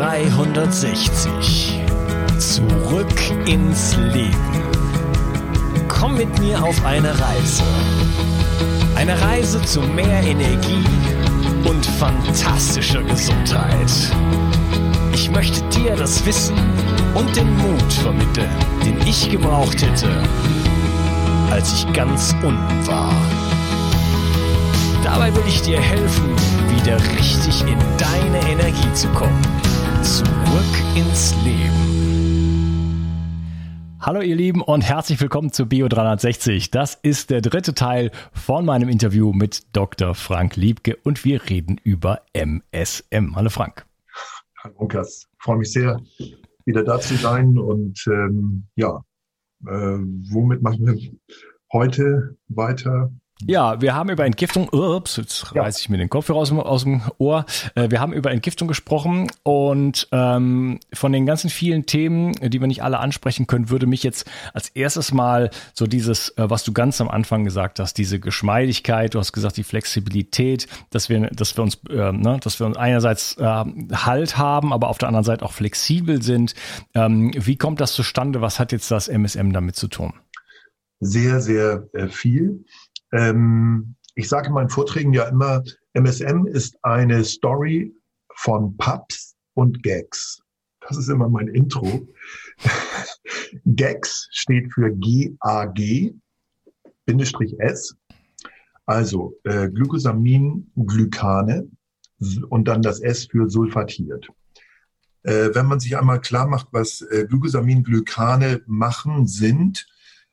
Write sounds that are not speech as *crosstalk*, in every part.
360. Zurück ins Leben. Komm mit mir auf eine Reise. Eine Reise zu mehr Energie und fantastischer Gesundheit. Ich möchte dir das Wissen und den Mut vermitteln, den ich gebraucht hätte, als ich ganz unten war. Dabei will ich dir helfen, wieder richtig in deine Energie zu kommen. Zurück ins Leben. Hallo ihr Lieben und herzlich willkommen zu Bio 360. Das ist der dritte Teil von meinem Interview mit Dr. Frank Liebke und wir reden über MSM. Hallo Frank. Hallo Lukas, freue mich sehr, wieder da zu sein und ähm, ja, äh, womit machen wir heute weiter? Ja, wir haben über Entgiftung, ups, jetzt ja. reiße ich mir den Kopf aus, aus dem Ohr. Äh, wir haben über Entgiftung gesprochen und ähm, von den ganzen vielen Themen, die wir nicht alle ansprechen können, würde mich jetzt als erstes mal so dieses, äh, was du ganz am Anfang gesagt hast, diese Geschmeidigkeit, du hast gesagt, die Flexibilität, dass wir, dass wir uns, äh, ne, dass wir uns einerseits äh, Halt haben, aber auf der anderen Seite auch flexibel sind. Ähm, wie kommt das zustande? Was hat jetzt das MSM damit zu tun? Sehr, sehr äh, viel. Ähm, ich sage in meinen Vorträgen ja immer, MSM ist eine Story von Pubs und Gags. Das ist immer mein Intro. *laughs* Gags steht für GAG, Bindestrich S. Also äh, Glycosamin-Glykane und dann das S für sulfatiert. Äh, wenn man sich einmal klar macht, was äh, Glycosamin-Glykane machen, sind,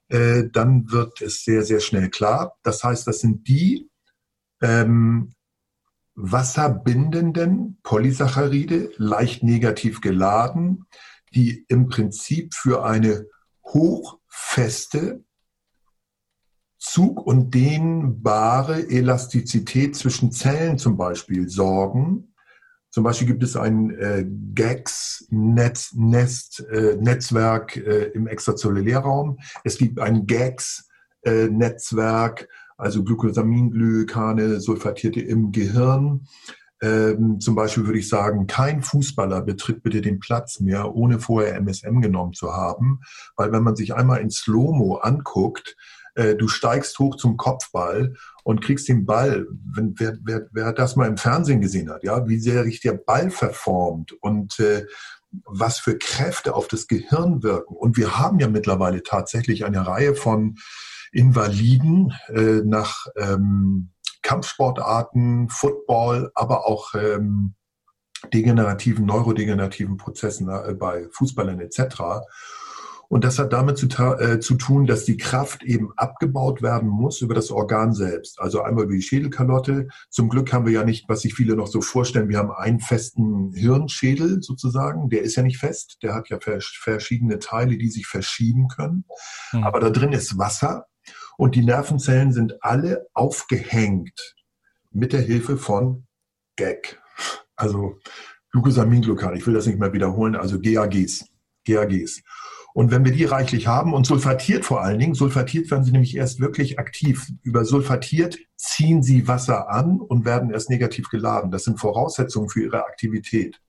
äh, dann wird es sehr, sehr schnell klar. Das heißt, das sind die ähm, wasserbindenden Polysaccharide, leicht negativ geladen, die im Prinzip für eine hochfeste Zug- und dehnbare Elastizität zwischen Zellen zum Beispiel sorgen zum Beispiel gibt es ein äh, GAGS-Netz, Nest, äh, äh, im Extrazellulärraum. Es gibt ein GAGS-Netzwerk, also Glucosaminglykane, Sulfatierte im Gehirn. Ähm, zum Beispiel würde ich sagen, kein Fußballer betritt bitte den Platz mehr, ohne vorher MSM genommen zu haben. Weil wenn man sich einmal in Slow-Mo anguckt, äh, du steigst hoch zum Kopfball und kriegst den Ball, wenn, wer, wer, wer das mal im Fernsehen gesehen hat, ja, wie sehr sich der Ball verformt und äh, was für Kräfte auf das Gehirn wirken. Und wir haben ja mittlerweile tatsächlich eine Reihe von Invaliden äh, nach ähm, Kampfsportarten, Football, aber auch ähm, degenerativen, neurodegenerativen Prozessen äh, bei Fußballern etc. Und das hat damit zu, äh, zu, tun, dass die Kraft eben abgebaut werden muss über das Organ selbst. Also einmal über die Schädelkalotte. Zum Glück haben wir ja nicht, was sich viele noch so vorstellen, wir haben einen festen Hirnschädel sozusagen. Der ist ja nicht fest. Der hat ja verschiedene Teile, die sich verschieben können. Mhm. Aber da drin ist Wasser und die Nervenzellen sind alle aufgehängt mit der Hilfe von GAG. Also Glucosaminglucan. Ich will das nicht mehr wiederholen. Also GAGs. GAGs. Und wenn wir die reichlich haben und sulfatiert vor allen Dingen, sulfatiert werden sie nämlich erst wirklich aktiv. Über sulfatiert ziehen sie Wasser an und werden erst negativ geladen. Das sind Voraussetzungen für ihre Aktivität.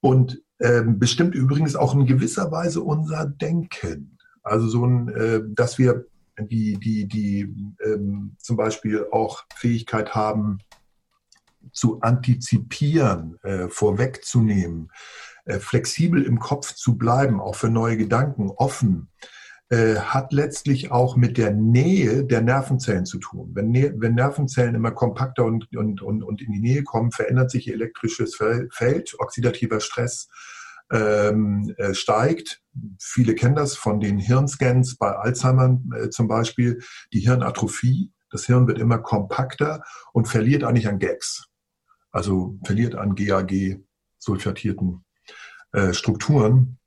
Und ähm, bestimmt übrigens auch in gewisser Weise unser Denken. Also so ein, äh, dass wir die, die, die ähm, zum Beispiel auch Fähigkeit haben, zu antizipieren, äh, vorwegzunehmen, flexibel im Kopf zu bleiben, auch für neue Gedanken, offen, äh, hat letztlich auch mit der Nähe der Nervenzellen zu tun. Wenn, wenn Nervenzellen immer kompakter und, und, und, und in die Nähe kommen, verändert sich ihr elektrisches Feld, oxidativer Stress ähm, äh, steigt. Viele kennen das von den Hirnscans bei Alzheimer äh, zum Beispiel, die Hirnatrophie. Das Hirn wird immer kompakter und verliert eigentlich an Gags. Also verliert an GAG, sulfatierten äh, Strukturen,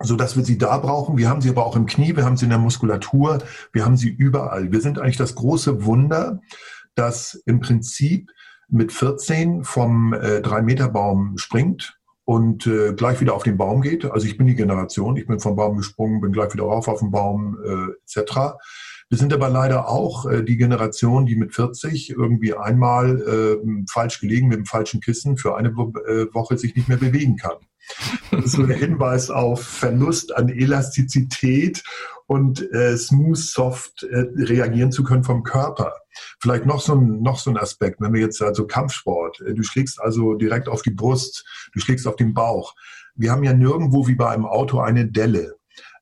so dass wir sie da brauchen. Wir haben sie aber auch im Knie, wir haben sie in der Muskulatur, wir haben sie überall. Wir sind eigentlich das große Wunder, das im Prinzip mit 14 vom äh, 3-Meter-Baum springt und äh, gleich wieder auf den Baum geht. Also ich bin die Generation, ich bin vom Baum gesprungen, bin gleich wieder rauf auf den Baum äh, etc. Wir sind aber leider auch äh, die Generation, die mit 40 irgendwie einmal äh, falsch gelegen mit dem falschen Kissen für eine äh, Woche sich nicht mehr bewegen kann. Das ist so der Hinweis auf Verlust an Elastizität und äh, smooth, soft äh, reagieren zu können vom Körper. Vielleicht noch so, ein, noch so ein Aspekt, wenn wir jetzt also Kampfsport, äh, du schlägst also direkt auf die Brust, du schlägst auf den Bauch. Wir haben ja nirgendwo wie bei einem Auto eine Delle.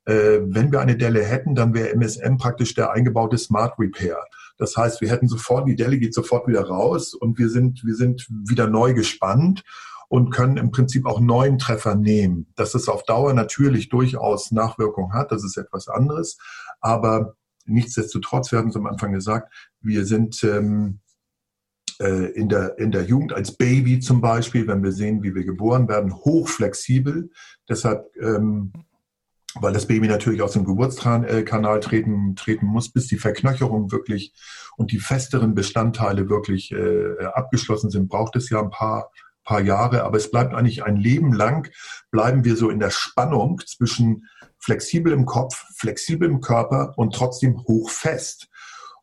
Äh, wenn wir eine Delle hätten, dann wäre MSM praktisch der eingebaute Smart Repair. Das heißt, wir hätten sofort, die Delle geht sofort wieder raus und wir sind, wir sind wieder neu gespannt und können im Prinzip auch neuen Treffer nehmen. Dass es auf Dauer natürlich durchaus Nachwirkungen hat, das ist etwas anderes. Aber nichtsdestotrotz, wir haben es am Anfang gesagt, wir sind ähm, äh, in, der, in der Jugend als Baby zum Beispiel, wenn wir sehen, wie wir geboren werden, hochflexibel. Deshalb ähm, weil das Baby natürlich aus dem Geburtskanal treten, treten muss, bis die Verknöcherung wirklich und die festeren Bestandteile wirklich äh, abgeschlossen sind, braucht es ja ein paar, paar Jahre. Aber es bleibt eigentlich ein Leben lang, bleiben wir so in der Spannung zwischen flexibel im Kopf, flexibel im Körper und trotzdem hochfest.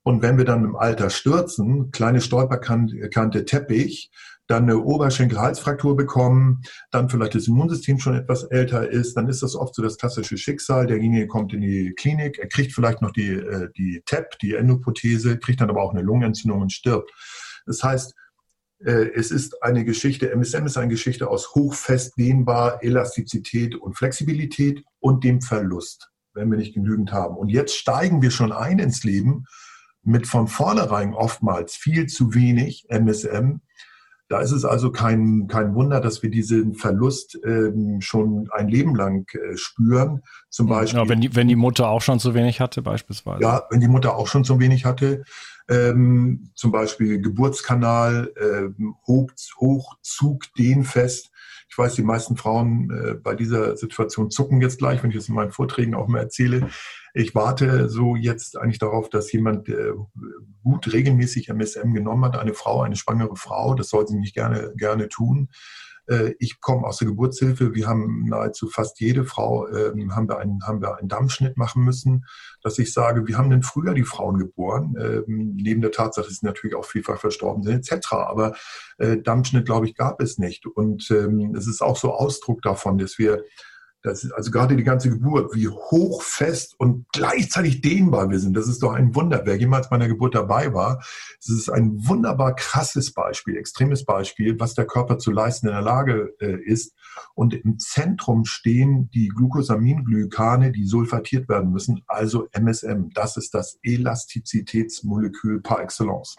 Und wenn wir dann im Alter stürzen, kleine Stolperkante Teppich, dann eine Oberschenkel-Halsfraktur bekommen, dann vielleicht das Immunsystem schon etwas älter ist, dann ist das oft so das klassische Schicksal. Derjenige kommt in die Klinik, er kriegt vielleicht noch die, äh, die TEP, die Endoprothese, kriegt dann aber auch eine Lungenentzündung und stirbt. Das heißt, äh, es ist eine Geschichte, MSM ist eine Geschichte aus hochfest dehnbar, Elastizität und Flexibilität und dem Verlust, wenn wir nicht genügend haben. Und jetzt steigen wir schon ein ins Leben mit von vornherein oftmals viel zu wenig MSM, da ist es also kein, kein Wunder, dass wir diesen Verlust ähm, schon ein Leben lang äh, spüren. Zum Beispiel. Ja, wenn die, wenn die Mutter auch schon zu wenig hatte, beispielsweise. Ja, wenn die Mutter auch schon zu wenig hatte. Ähm, zum Beispiel Geburtskanal, ähm, Hoch, Hochzug, Dehnfest. Ich weiß, die meisten Frauen äh, bei dieser Situation zucken jetzt gleich, wenn ich es in meinen Vorträgen auch mal erzähle. Ich warte so jetzt eigentlich darauf, dass jemand äh, gut regelmäßig MSM genommen hat, eine Frau, eine schwangere Frau. Das soll sie nicht gerne, gerne tun. Äh, ich komme aus der Geburtshilfe. Wir haben nahezu fast jede Frau, ähm, haben, wir einen, haben wir einen Dammschnitt machen müssen, dass ich sage, wir haben denn früher die Frauen geboren, ähm, neben der Tatsache, dass sie natürlich auch vielfach verstorben sind, etc. Aber äh, Dammschnitt, glaube ich, gab es nicht. Und ähm, es ist auch so Ausdruck davon, dass wir das ist also gerade die ganze Geburt, wie hochfest und gleichzeitig dehnbar wir sind. Das ist doch ein Wunder. Wer jemals bei einer Geburt dabei war, es ist ein wunderbar krasses Beispiel, extremes Beispiel, was der Körper zu leisten in der Lage äh, ist. Und im Zentrum stehen die Glucosaminglykane, die sulfatiert werden müssen, also MSM. Das ist das Elastizitätsmolekül par excellence.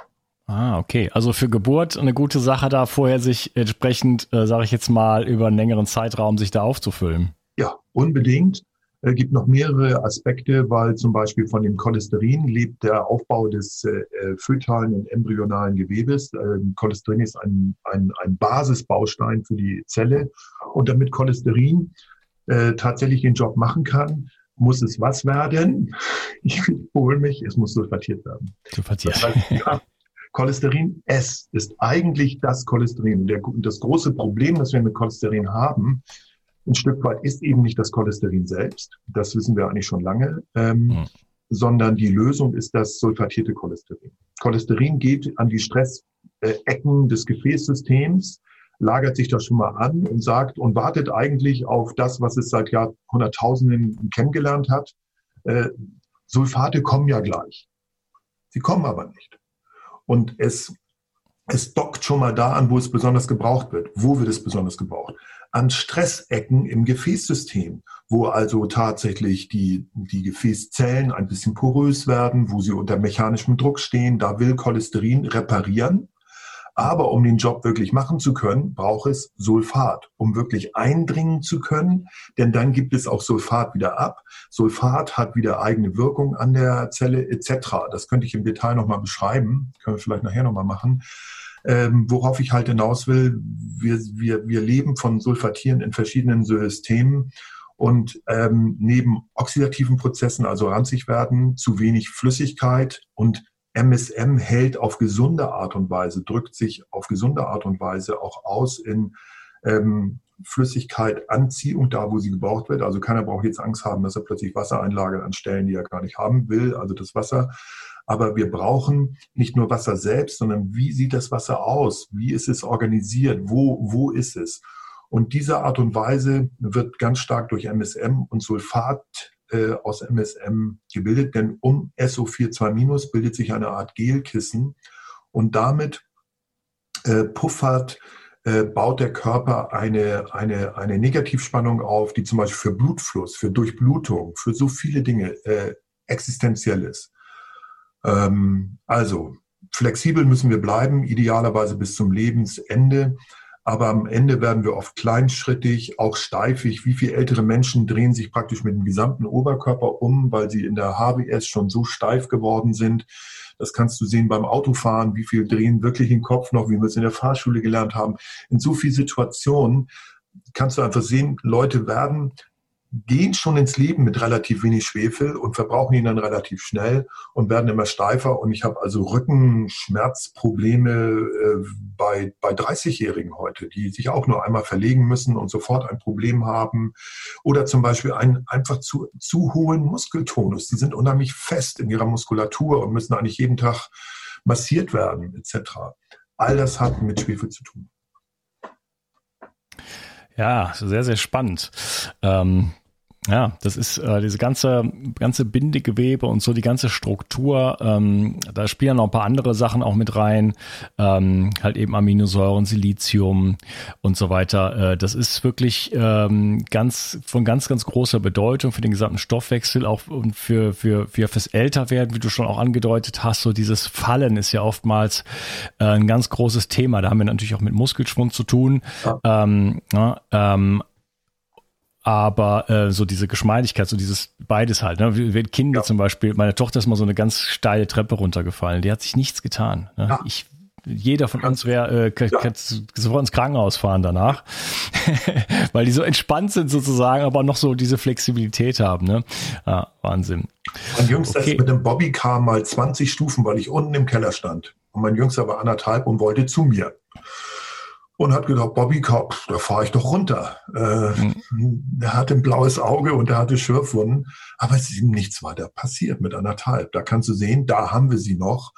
Ah, okay. Also für Geburt eine gute Sache, da vorher sich entsprechend, äh, sage ich jetzt mal, über einen längeren Zeitraum sich da aufzufüllen. Ja, unbedingt. Es äh, gibt noch mehrere Aspekte, weil zum Beispiel von dem Cholesterin lebt der Aufbau des äh, fötalen und embryonalen Gewebes. Ähm, Cholesterin ist ein, ein, ein Basisbaustein für die Zelle. Und damit Cholesterin äh, tatsächlich den Job machen kann, muss es was werden? *laughs* Ich wiederhole mich, es muss sulfatiert werden. Sulfatiert. Das heißt, ja, Cholesterin S ist eigentlich das Cholesterin. Der, das große Problem, das wir mit Cholesterin haben, ein Stück weit ist eben nicht das Cholesterin selbst, das wissen wir eigentlich schon lange, ähm, mhm. sondern die Lösung ist das sulfatierte Cholesterin. Cholesterin geht an die Stressecken des Gefäßsystems, lagert sich das schon mal an und sagt und wartet eigentlich auf das, was es seit Jahrhunderttausenden kennengelernt hat. Äh, Sulfate kommen ja gleich. Sie kommen aber nicht. Und es, es dockt schon mal da an, wo es besonders gebraucht wird. Wo wird es besonders gebraucht? An Stressecken im Gefäßsystem, wo also tatsächlich die, die Gefäßzellen ein bisschen porös werden, wo sie unter mechanischem Druck stehen. Da will Cholesterin reparieren aber um den Job wirklich machen zu können, braucht es Sulfat, um wirklich eindringen zu können. Denn dann gibt es auch Sulfat wieder ab. Sulfat hat wieder eigene Wirkung an der Zelle etc. Das könnte ich im Detail nochmal beschreiben. Können wir vielleicht nachher nochmal machen. Ähm, worauf ich halt hinaus will, wir, wir, wir leben von Sulfatieren in verschiedenen Systemen und ähm, neben oxidativen Prozessen, also ranzig werden, zu wenig Flüssigkeit und MSM hält auf gesunde Art und Weise, drückt sich auf gesunde Art und Weise auch aus in ähm, Flüssigkeit Anziehung, da wo sie gebraucht wird. Also keiner braucht jetzt Angst haben, dass er plötzlich Wasser einlagert an Stellen, die er gar nicht haben will, also das Wasser. Aber wir brauchen nicht nur Wasser selbst, sondern wie sieht das Wasser aus? Wie ist es organisiert? Wo, wo ist es? Und diese Art und Weise wird ganz stark durch MSM und Sulfat äh, aus MSM gebildet, denn um SO42- bildet sich eine Art Gelkissen und damit äh, puffert, äh, baut der Körper eine, eine, eine Negativspannung auf, die zum Beispiel für Blutfluss, für Durchblutung, für so viele Dinge äh, existenziell ist. Ähm, also flexibel müssen wir bleiben, idealerweise bis zum Lebensende. Aber am Ende werden wir oft kleinschrittig, auch steifig. Wie viele ältere Menschen drehen sich praktisch mit dem gesamten Oberkörper um, weil sie in der HBS schon so steif geworden sind. Das kannst du sehen beim Autofahren, wie viel drehen wirklich den Kopf noch, wie wir es in der Fahrschule gelernt haben. In so vielen Situationen kannst du einfach sehen, Leute werden gehen schon ins Leben mit relativ wenig Schwefel und verbrauchen ihn dann relativ schnell und werden immer steifer. Und ich habe also Rückenschmerzprobleme äh, bei, bei 30-Jährigen heute, die sich auch nur einmal verlegen müssen und sofort ein Problem haben. Oder zum Beispiel einen einfach zu, zu hohen Muskeltonus. Die sind unheimlich fest in ihrer Muskulatur und müssen eigentlich jeden Tag massiert werden, etc. All das hat mit Schwefel zu tun. Ja, sehr, sehr spannend. Ähm, ja, das ist äh, diese ganze ganze Bindegewebe und so die ganze Struktur. Ähm, da spielen noch ein paar andere Sachen auch mit rein, ähm, halt eben Aminosäuren, Silizium und so weiter. Äh, das ist wirklich ähm, ganz von ganz ganz großer Bedeutung für den gesamten Stoffwechsel, auch und für für für fürs Älterwerden, wie du schon auch angedeutet hast. So dieses Fallen ist ja oftmals äh, ein ganz großes Thema. Da haben wir natürlich auch mit Muskelschwund zu tun. Ja. Ähm, ja, ähm, aber äh, so diese Geschmeidigkeit, so dieses beides halt. Ne? Wie, Kinder ja. zum Beispiel, meine Tochter ist mal so eine ganz steile Treppe runtergefallen, die hat sich nichts getan. Ne? Ja. Ich jeder von uns wäre äh, ja. sofort ins Krankenhaus fahren danach, *laughs* weil die so entspannt sind sozusagen, aber noch so diese Flexibilität haben. Ne? Ja, Wahnsinn. Mein Jüngster okay. ist mit dem Bobbycar mal 20 Stufen, weil ich unten im Keller stand. Und mein Jüngster war anderthalb und wollte zu mir und hat gedacht, Bobby Cobb, da fahre ich doch runter. Äh, mhm. Der hatte ein blaues Auge und der hatte Schürfwunden, aber es ist ihm nichts weiter passiert mit anderthalb. Da kannst du sehen, da haben wir sie noch.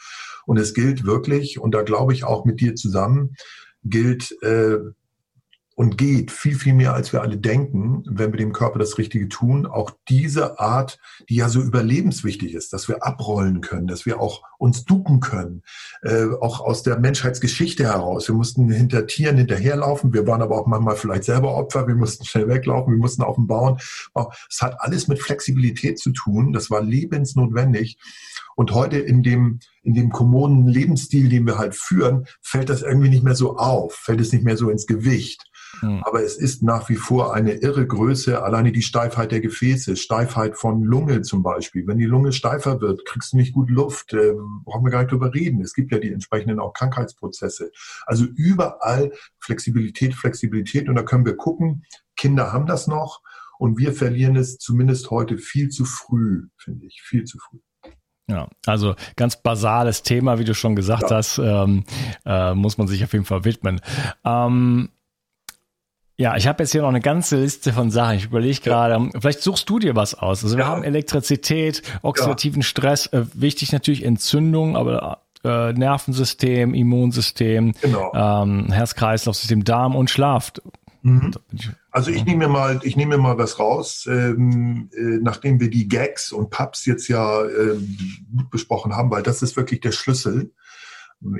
Und es gilt wirklich, und da glaube ich auch mit dir zusammen, gilt, äh, und geht viel, viel mehr, als wir alle denken, wenn wir dem Körper das Richtige tun. Auch diese Art, die ja so überlebenswichtig ist, dass wir abrollen können, dass wir auch uns ducken können, äh, auch aus der Menschheitsgeschichte heraus. Wir mussten hinter Tieren hinterherlaufen, wir waren aber auch manchmal vielleicht selber Opfer, wir mussten schnell weglaufen, wir mussten auf dem Bauen. Es hat alles mit Flexibilität zu tun, das war lebensnotwendig. Und heute in dem, in dem kommunen Lebensstil, den wir halt führen, fällt das irgendwie nicht mehr so auf, fällt es nicht mehr so ins Gewicht. Mhm. Aber es ist nach wie vor eine irre Größe, alleine die Steifheit der Gefäße, Steifheit von Lunge zum Beispiel. Wenn die Lunge steifer wird, kriegst du nicht gut Luft, äh, brauchen wir gar nicht drüber reden. Es gibt ja die entsprechenden auch Krankheitsprozesse. Also überall Flexibilität, Flexibilität und da können wir gucken, Kinder haben das noch und wir verlieren es zumindest heute viel zu früh, finde ich, viel zu früh. Ja, also ganz basales Thema, wie du schon gesagt ja. hast, ähm, äh, muss man sich auf jeden Fall widmen. Ähm, ja, ich habe jetzt hier noch eine ganze Liste von Sachen. Ich überlege gerade, ja. vielleicht suchst du dir was aus. Also wir ja. haben Elektrizität, oxidativen ja. Stress, äh, wichtig natürlich Entzündung, aber äh, Nervensystem, Immunsystem, genau. ähm, Herz-Kreislauf-System, Darm und Schlaf. Mhm. Also ich nehme mir mal, ich nehme mir mal was raus, ähm, äh, nachdem wir die Gags und Pubs jetzt ja äh, besprochen haben, weil das ist wirklich der Schlüssel.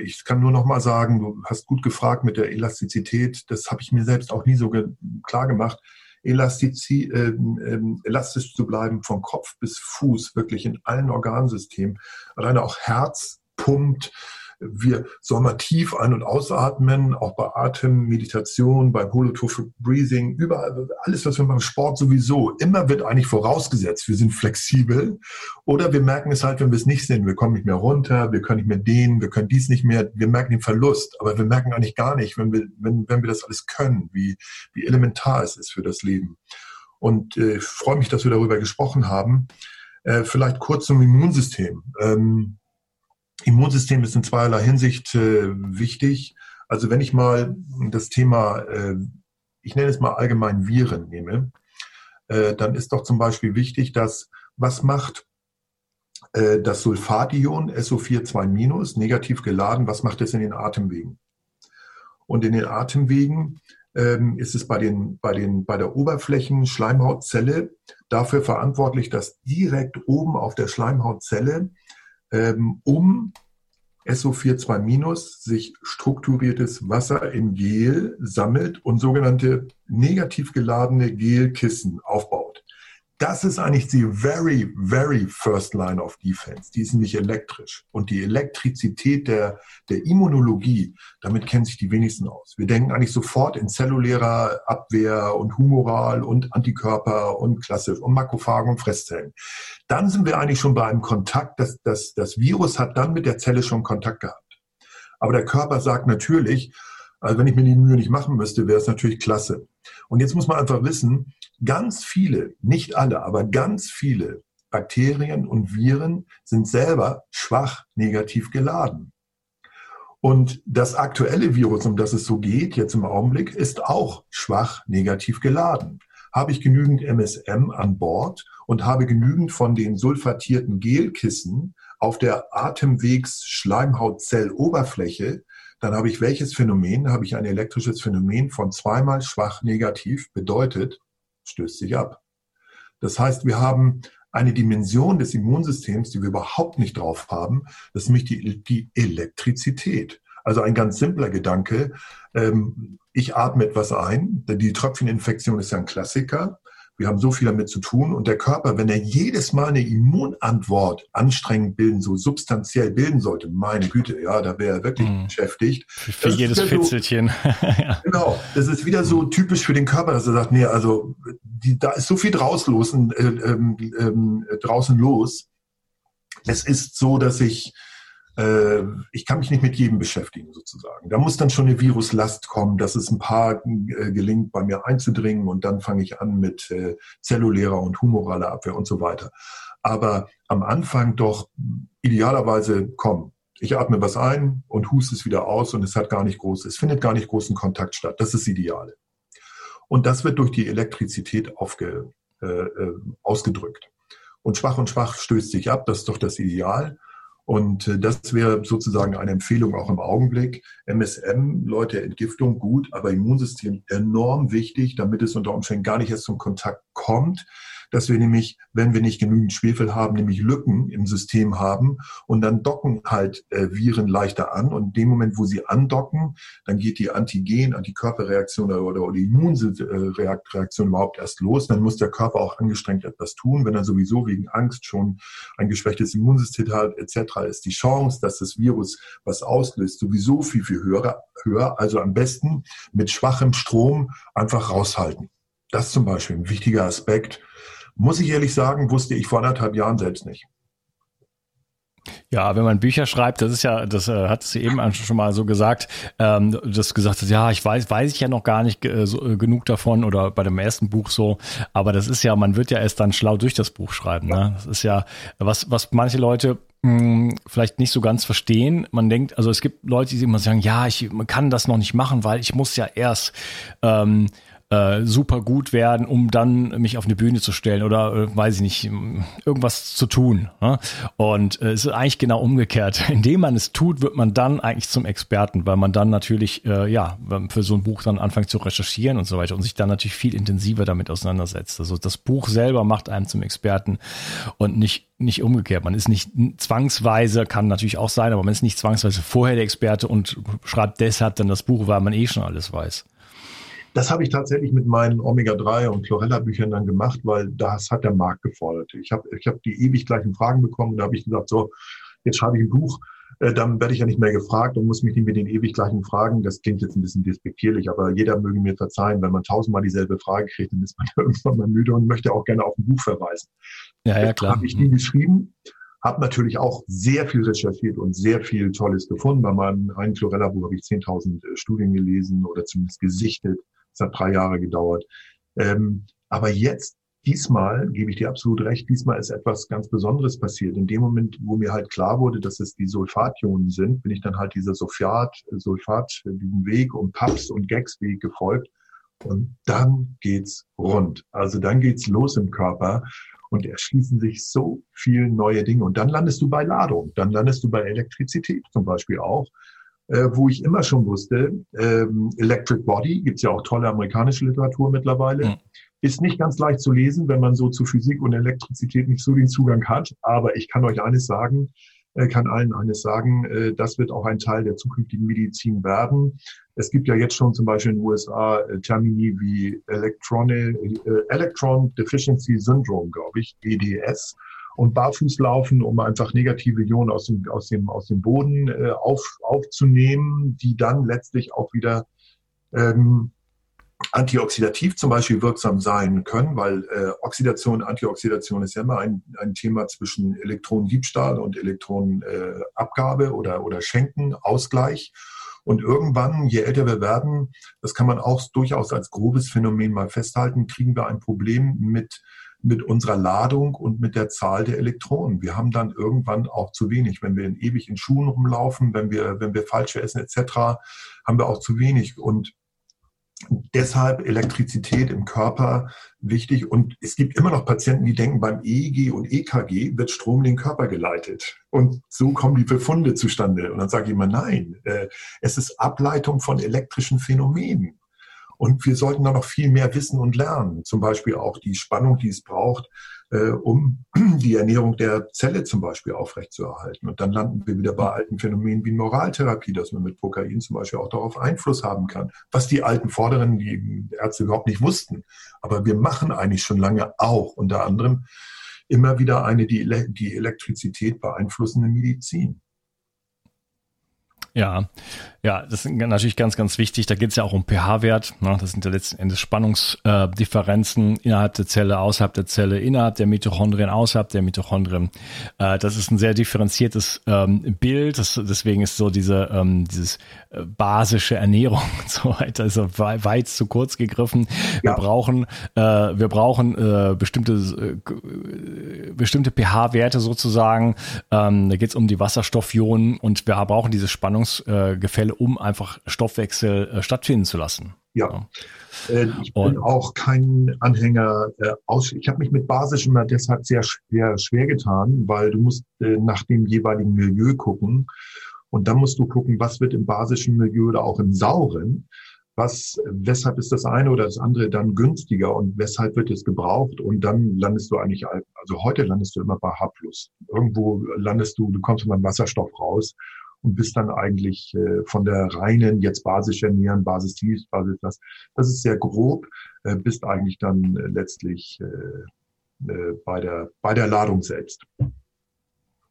Ich kann nur noch mal sagen, du hast gut gefragt mit der Elastizität. Das habe ich mir selbst auch nie so ge klar gemacht. Elastizi äh, äh, elastisch zu bleiben von Kopf bis Fuß, wirklich in allen Organsystemen. Alleine auch Herz pumpt, wir sollen mal tief ein- und ausatmen, auch bei Atem, Meditation, beim Holotrophic Breathing, überall, alles, was wir beim Sport sowieso, immer wird eigentlich vorausgesetzt, wir sind flexibel oder wir merken es halt, wenn wir es nicht sind, wir kommen nicht mehr runter, wir können nicht mehr dehnen, wir können dies nicht mehr, wir merken den Verlust, aber wir merken eigentlich gar nicht, wenn wir, wenn, wenn wir das alles können, wie, wie elementar es ist für das Leben. Und äh, ich freue mich, dass wir darüber gesprochen haben. Äh, vielleicht kurz zum Immunsystem. Ähm, Immunsystem ist in zweierlei Hinsicht äh, wichtig. Also wenn ich mal das Thema, äh, ich nenne es mal allgemein Viren nehme, äh, dann ist doch zum Beispiel wichtig, dass was macht äh, das Sulfation SO4 2- negativ geladen, was macht es in den Atemwegen? Und in den Atemwegen ähm, ist es bei, den, bei, den, bei der Oberflächen-Schleimhautzelle dafür verantwortlich, dass direkt oben auf der Schleimhautzelle ähm, um SO42- sich strukturiertes Wasser in Gel sammelt und sogenannte negativ geladene Gelkissen aufbaut. Das ist eigentlich die very, very first line of defense. Die ist nicht elektrisch. Und die Elektrizität der, der Immunologie, damit kennen sich die wenigsten aus. Wir denken eigentlich sofort in zellulärer Abwehr und humoral und Antikörper und klassisch und Makrophagen und Fresszellen. Dann sind wir eigentlich schon bei einem Kontakt. Das, das, das Virus hat dann mit der Zelle schon Kontakt gehabt. Aber der Körper sagt natürlich, also wenn ich mir die Mühe nicht machen müsste, wäre es natürlich klasse. Und jetzt muss man einfach wissen, ganz viele, nicht alle, aber ganz viele Bakterien und Viren sind selber schwach negativ geladen. Und das aktuelle Virus, um das es so geht, jetzt im Augenblick, ist auch schwach negativ geladen. Habe ich genügend MSM an Bord und habe genügend von den sulfatierten Gelkissen auf der Atemwegs-Schleimhautzelloberfläche, dann habe ich welches Phänomen? Habe ich ein elektrisches Phänomen von zweimal schwach negativ, bedeutet, stößt sich ab. Das heißt, wir haben eine Dimension des Immunsystems, die wir überhaupt nicht drauf haben, das ist nämlich die, die Elektrizität. Also ein ganz simpler Gedanke. Ähm, ich atme etwas ein. Die Tröpfcheninfektion ist ja ein Klassiker. Wir haben so viel damit zu tun und der Körper, wenn er jedes Mal eine Immunantwort anstrengend bilden, so substanziell bilden sollte, meine Güte, ja, da wäre er wirklich mhm. beschäftigt. Für, für jedes Fitzelchen. So. *laughs* Genau, das ist wieder so typisch für den Körper, dass er sagt, nee, also die, da ist so viel draußen los, äh, ähm, äh, draußen los. Es ist so, dass ich äh, ich kann mich nicht mit jedem beschäftigen sozusagen. Da muss dann schon eine Viruslast kommen, dass es ein paar äh, gelingt, bei mir einzudringen und dann fange ich an mit äh, zellulärer und humoraler Abwehr und so weiter. Aber am Anfang doch idealerweise komm, ich atme was ein und huste es wieder aus und es hat gar nicht groß, es findet gar nicht großen Kontakt statt. Das ist Ideale. Und das wird durch die Elektrizität aufge, äh, ausgedrückt. Und schwach und schwach stößt sich ab, das ist doch das Ideal. Und äh, das wäre sozusagen eine Empfehlung auch im Augenblick. MSM, Leute, Entgiftung gut, aber Immunsystem enorm wichtig, damit es unter Umständen gar nicht erst zum Kontakt kommt dass wir nämlich, wenn wir nicht genügend Schwefel haben, nämlich Lücken im System haben und dann docken halt äh, Viren leichter an und in dem Moment, wo sie andocken, dann geht die Antigen, Antikörperreaktion oder, oder, oder Immunreaktion überhaupt erst los. Dann muss der Körper auch angestrengt etwas tun. Wenn er sowieso wegen Angst schon ein geschwächtes Immunsystem hat etc., ist die Chance, dass das Virus was auslöst, sowieso viel, viel höher, höher. Also am besten mit schwachem Strom einfach raushalten. Das ist zum Beispiel ein wichtiger Aspekt. Muss ich ehrlich sagen, wusste ich vor anderthalb Jahren selbst nicht. Ja, wenn man Bücher schreibt, das ist ja, das äh, hat sie eben schon mal so gesagt, ähm, das gesagt hat, ja, ich weiß, weiß ich ja noch gar nicht äh, so, äh, genug davon oder bei dem ersten Buch so, aber das ist ja, man wird ja erst dann schlau durch das Buch schreiben. Ne? Das ist ja, was, was manche Leute hm, vielleicht nicht so ganz verstehen. Man denkt, also es gibt Leute, die immer sagen, ja, ich kann das noch nicht machen, weil ich muss ja erst ähm, äh, super gut werden, um dann mich auf eine Bühne zu stellen oder äh, weiß ich nicht, irgendwas zu tun. Ne? Und äh, es ist eigentlich genau umgekehrt. *laughs* Indem man es tut, wird man dann eigentlich zum Experten, weil man dann natürlich, äh, ja, für so ein Buch dann anfängt zu recherchieren und so weiter und sich dann natürlich viel intensiver damit auseinandersetzt. Also das Buch selber macht einem zum Experten und nicht nicht umgekehrt. Man ist nicht zwangsweise, kann natürlich auch sein, aber man ist nicht zwangsweise vorher der Experte und schreibt deshalb dann das Buch, weil man eh schon alles weiß. Das habe ich tatsächlich mit meinen Omega-3 und Chlorella-Büchern dann gemacht, weil das hat der Markt gefordert. Ich habe ich hab die ewig gleichen Fragen bekommen. Da habe ich gesagt, so, jetzt schreibe ich ein Buch, äh, dann werde ich ja nicht mehr gefragt und muss mich nicht mit den ewig gleichen Fragen. Das klingt jetzt ein bisschen despektierlich, aber jeder möge mir verzeihen, wenn man tausendmal dieselbe Frage kriegt, dann ist man *laughs* irgendwann mal müde und möchte auch gerne auf ein Buch verweisen. Ja, ja, klar. Habe ich die geschrieben, habe natürlich auch sehr viel recherchiert und sehr viel Tolles gefunden. Bei meinem einen Chlorella-Buch habe ich 10.000 äh, Studien gelesen oder zumindest gesichtet. Es hat drei Jahre gedauert. Ähm, aber jetzt, diesmal, gebe ich dir absolut recht, diesmal ist etwas ganz Besonderes passiert. In dem Moment, wo mir halt klar wurde, dass es die Sulfationen sind, bin ich dann halt dieser Sulfat, Sulfat, diesen Weg und Paps und Gags-Weg gefolgt. Und dann geht's rund. Also dann geht's los im Körper und erschließen sich so viele neue Dinge. Und dann landest du bei Ladung, dann landest du bei Elektrizität zum Beispiel auch äh, wo ich immer schon wusste, ähm, Electric Body, gibt's ja auch tolle amerikanische Literatur mittlerweile, mhm. ist nicht ganz leicht zu lesen, wenn man so zu Physik und Elektrizität nicht so den Zugang hat. Aber ich kann euch eines sagen, äh, kann allen eines sagen, äh, das wird auch ein Teil der zukünftigen Medizin werden. Es gibt ja jetzt schon zum Beispiel in den USA äh, Termini wie Electronic, äh, Electron Deficiency Syndrome, glaube ich, EDS und barfuß laufen, um einfach negative Ionen aus dem, aus dem, aus dem Boden äh, auf, aufzunehmen, die dann letztlich auch wieder ähm, antioxidativ zum Beispiel wirksam sein können, weil äh, Oxidation, Antioxidation ist ja immer ein, ein Thema zwischen Elektronendiebstahl und Elektronenabgabe äh, oder, oder Schenken, Ausgleich. Und irgendwann, je älter wir werden, das kann man auch durchaus als grobes Phänomen mal festhalten, kriegen wir ein Problem mit mit unserer Ladung und mit der Zahl der Elektronen. Wir haben dann irgendwann auch zu wenig. Wenn wir in ewig in Schuhen rumlaufen, wenn wir, wenn wir falsche essen etc., haben wir auch zu wenig. Und deshalb Elektrizität im Körper wichtig. Und es gibt immer noch Patienten, die denken, beim EEG und EKG wird Strom in den Körper geleitet. Und so kommen die Befunde zustande. Und dann sage ich immer, nein, äh, es ist Ableitung von elektrischen Phänomenen. Und wir sollten da noch viel mehr wissen und lernen. Zum Beispiel auch die Spannung, die es braucht, äh, um *clears throat* die Ernährung der Zelle zum Beispiel aufrechtzuerhalten. Und dann landen wir wieder bei alten Phänomenen wie Moraltherapie, dass man mit Kokain zum Beispiel auch darauf Einfluss haben kann. Was die alten Vorderen, die Ärzte überhaupt nicht wussten. Aber wir machen eigentlich schon lange auch unter anderem immer wieder eine die, die Elektrizität beeinflussende Medizin. Ja, ja, das ist natürlich ganz, ganz wichtig. Da geht es ja auch um pH-Wert. Ne? Das sind ja letzten Endes Spannungsdifferenzen äh, innerhalb der Zelle, außerhalb der Zelle, innerhalb der Mitochondrien, außerhalb der Mitochondrien. Äh, das ist ein sehr differenziertes ähm, Bild. Das, deswegen ist so diese ähm, dieses äh, basische Ernährung *laughs* und so weiter also weit, weit zu kurz gegriffen. Wir ja. brauchen äh, wir brauchen äh, bestimmte bestimmte pH-Werte sozusagen. Ähm, da geht es um die Wasserstoffionen und wir brauchen diese Spannungsgefälle um einfach Stoffwechsel äh, stattfinden zu lassen. Ja. Äh, ich bin Und, auch kein Anhänger äh, aus. Ich habe mich mit Basisch immer deshalb sehr schwer, schwer getan, weil du musst äh, nach dem jeweiligen Milieu gucken. Und dann musst du gucken, was wird im basischen Milieu oder auch im sauren. Was, weshalb ist das eine oder das andere dann günstiger und weshalb wird es gebraucht? Und dann landest du eigentlich, also heute landest du immer bei H+. Irgendwo landest du, du kommst beim Wasserstoff raus und bist dann eigentlich äh, von der reinen, jetzt basisch ernähren, Basis dies, Basis das, das ist sehr grob, äh, bist eigentlich dann äh, letztlich äh, äh, bei, der, bei der Ladung selbst.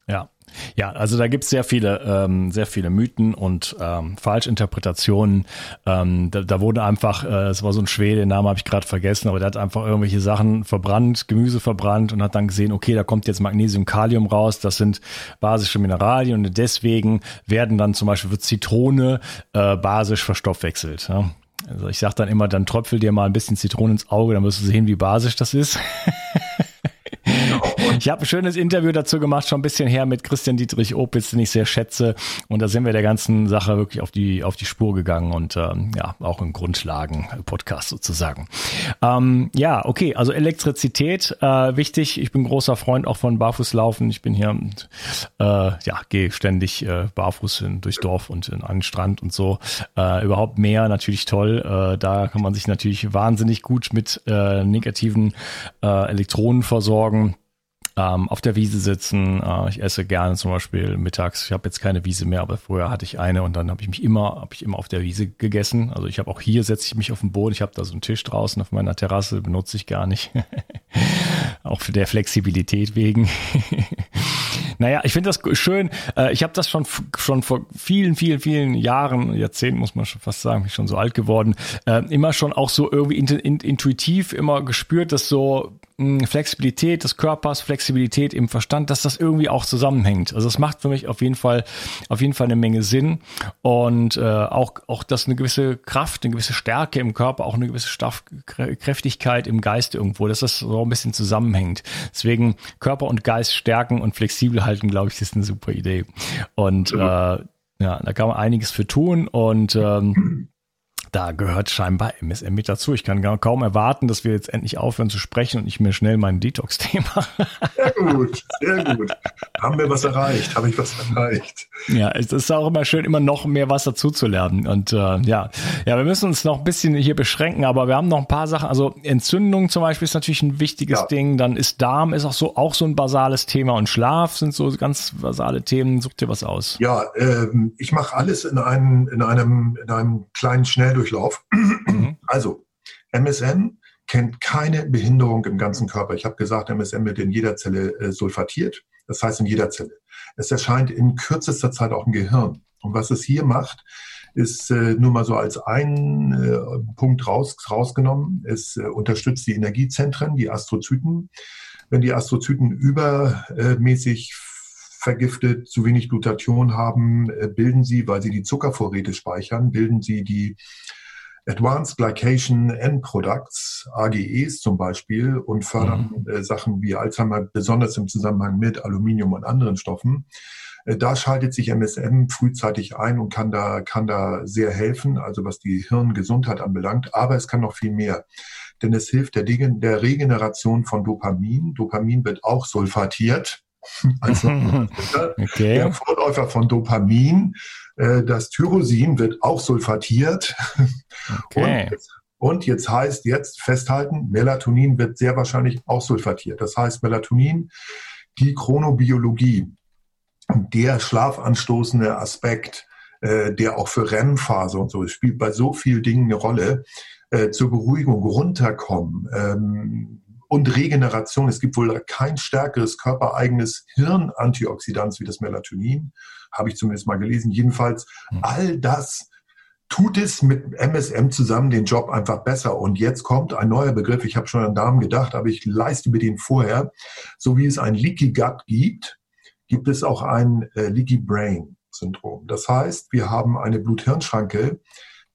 Ja, ja, also da gibt's sehr viele, ähm, sehr viele Mythen und ähm, Falschinterpretationen. Ähm, da, da wurde einfach, äh, es war so ein Schwede, den Namen habe ich gerade vergessen, aber der hat einfach irgendwelche Sachen verbrannt, Gemüse verbrannt und hat dann gesehen, okay, da kommt jetzt Magnesium, Kalium raus, das sind basische Mineralien und deswegen werden dann zum Beispiel wird Zitrone äh, basisch verstoffwechselt. Ja? Also ich sage dann immer, dann tröpfel dir mal ein bisschen Zitrone ins Auge, dann wirst du sehen, wie basisch das ist. *laughs* Ich habe ein schönes Interview dazu gemacht, schon ein bisschen her mit Christian Dietrich Opitz, den ich sehr schätze. Und da sind wir der ganzen Sache wirklich auf die, auf die Spur gegangen und ähm, ja, auch im Grundlagen-Podcast sozusagen. Ähm, ja, okay, also Elektrizität, äh, wichtig. Ich bin großer Freund auch von Barfußlaufen. Ich bin hier, äh, ja, gehe ständig äh, barfuß in, durchs Dorf und in, den Strand und so. Äh, überhaupt mehr, natürlich toll. Äh, da kann man sich natürlich wahnsinnig gut mit äh, negativen äh, Elektronen versorgen ähm, auf der Wiese sitzen. Äh, ich esse gerne zum Beispiel mittags. Ich habe jetzt keine Wiese mehr, aber früher hatte ich eine und dann habe ich mich immer, habe ich immer auf der Wiese gegessen. Also ich habe auch hier setze ich mich auf den Boden. Ich habe da so einen Tisch draußen auf meiner Terrasse, benutze ich gar nicht. *laughs* auch für der Flexibilität wegen. *laughs* naja, ich finde das schön. Äh, ich habe das schon schon vor vielen, vielen, vielen Jahren, Jahrzehnten muss man schon fast sagen, bin schon so alt geworden, äh, immer schon auch so irgendwie intuitiv immer gespürt, dass so Flexibilität des Körpers, Flexibilität im Verstand, dass das irgendwie auch zusammenhängt. Also es macht für mich auf jeden Fall, auf jeden Fall eine Menge Sinn und äh, auch auch dass eine gewisse Kraft, eine gewisse Stärke im Körper, auch eine gewisse Staff Kräftigkeit im Geist irgendwo, dass das so ein bisschen zusammenhängt. Deswegen Körper und Geist stärken und flexibel halten, glaube ich, ist eine super Idee. Und äh, ja, da kann man einiges für tun und ähm, da gehört scheinbar MSM mit dazu. Ich kann kaum erwarten, dass wir jetzt endlich aufhören zu sprechen und ich mir schnell mein Detox-Thema. *laughs* Sehr gut, sehr gut. Haben wir was erreicht? Habe ich was erreicht? Ja, es ist auch immer schön, immer noch mehr was dazu zu lernen. Und äh, ja, ja, wir müssen uns noch ein bisschen hier beschränken, aber wir haben noch ein paar Sachen. Also Entzündung zum Beispiel ist natürlich ein wichtiges ja. Ding. Dann ist Darm ist auch so auch so ein basales Thema und Schlaf sind so ganz basale Themen. Such dir was aus. Ja, ähm, ich mache alles in einem in einem in einem kleinen Schnell Schnelldurchlauf. Mhm. Also, MSM kennt keine Behinderung im ganzen Körper. Ich habe gesagt, MSM wird in jeder Zelle äh, sulfatiert, das heißt in jeder Zelle. Es erscheint in kürzester Zeit auch im Gehirn. Und was es hier macht, ist äh, nur mal so als ein äh, Punkt raus, rausgenommen. Es äh, unterstützt die Energiezentren, die Astrozyten. Wenn die Astrozyten übermäßig vergiftet, zu wenig Glutathion haben, äh, bilden sie, weil sie die Zuckervorräte speichern, bilden sie die Advanced Glycation End Products, AGEs zum Beispiel, und fördern mhm. äh, Sachen wie Alzheimer, besonders im Zusammenhang mit Aluminium und anderen Stoffen. Äh, da schaltet sich MSM frühzeitig ein und kann da, kann da sehr helfen, also was die Hirngesundheit anbelangt. Aber es kann noch viel mehr. Denn es hilft der, der Regeneration von Dopamin. Dopamin wird auch sulfatiert also *laughs* okay. der Vorläufer von Dopamin. Äh, das Tyrosin wird auch sulfatiert. Okay. Und, und jetzt heißt jetzt festhalten, Melatonin wird sehr wahrscheinlich auch sulfatiert. Das heißt, Melatonin, die Chronobiologie, der schlafanstoßende Aspekt, äh, der auch für REM-Phase und so spielt bei so vielen Dingen eine Rolle, äh, zur Beruhigung runterkommen. Und Regeneration. Es gibt wohl kein stärkeres körpereigenes Hirnantioxidant wie das Melatonin, habe ich zumindest mal gelesen. Jedenfalls hm. all das tut es mit MSM zusammen den Job einfach besser. Und jetzt kommt ein neuer Begriff. Ich habe schon an Damen gedacht, aber ich leiste mir den vorher. So wie es ein Leaky Gut gibt, gibt es auch ein äh, Leaky Brain Syndrom. Das heißt, wir haben eine Blut-Hirn-Schranke,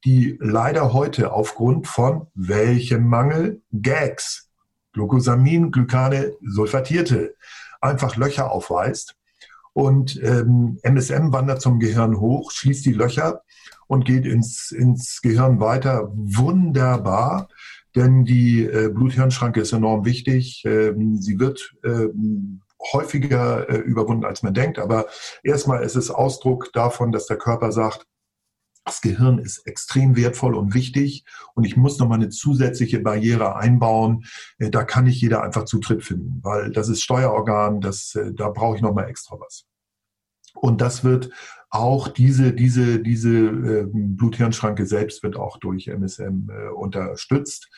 die leider heute aufgrund von welchem Mangel? Gags Glucosamin, Glykane, Sulfatierte, einfach Löcher aufweist. Und ähm, MSM wandert zum Gehirn hoch, schließt die Löcher und geht ins, ins Gehirn weiter. Wunderbar, denn die äh, Blut-Hirn-Schranke ist enorm wichtig. Ähm, sie wird ähm, häufiger äh, überwunden, als man denkt. Aber erstmal ist es Ausdruck davon, dass der Körper sagt, das Gehirn ist extrem wertvoll und wichtig und ich muss nochmal eine zusätzliche Barriere einbauen. Äh, da kann nicht jeder einfach Zutritt finden, weil das ist Steuerorgan, das, äh, da brauche ich nochmal extra was. Und das wird auch diese, diese, diese äh, Blut-Hirn-Schranke selbst wird auch durch MSM äh, unterstützt.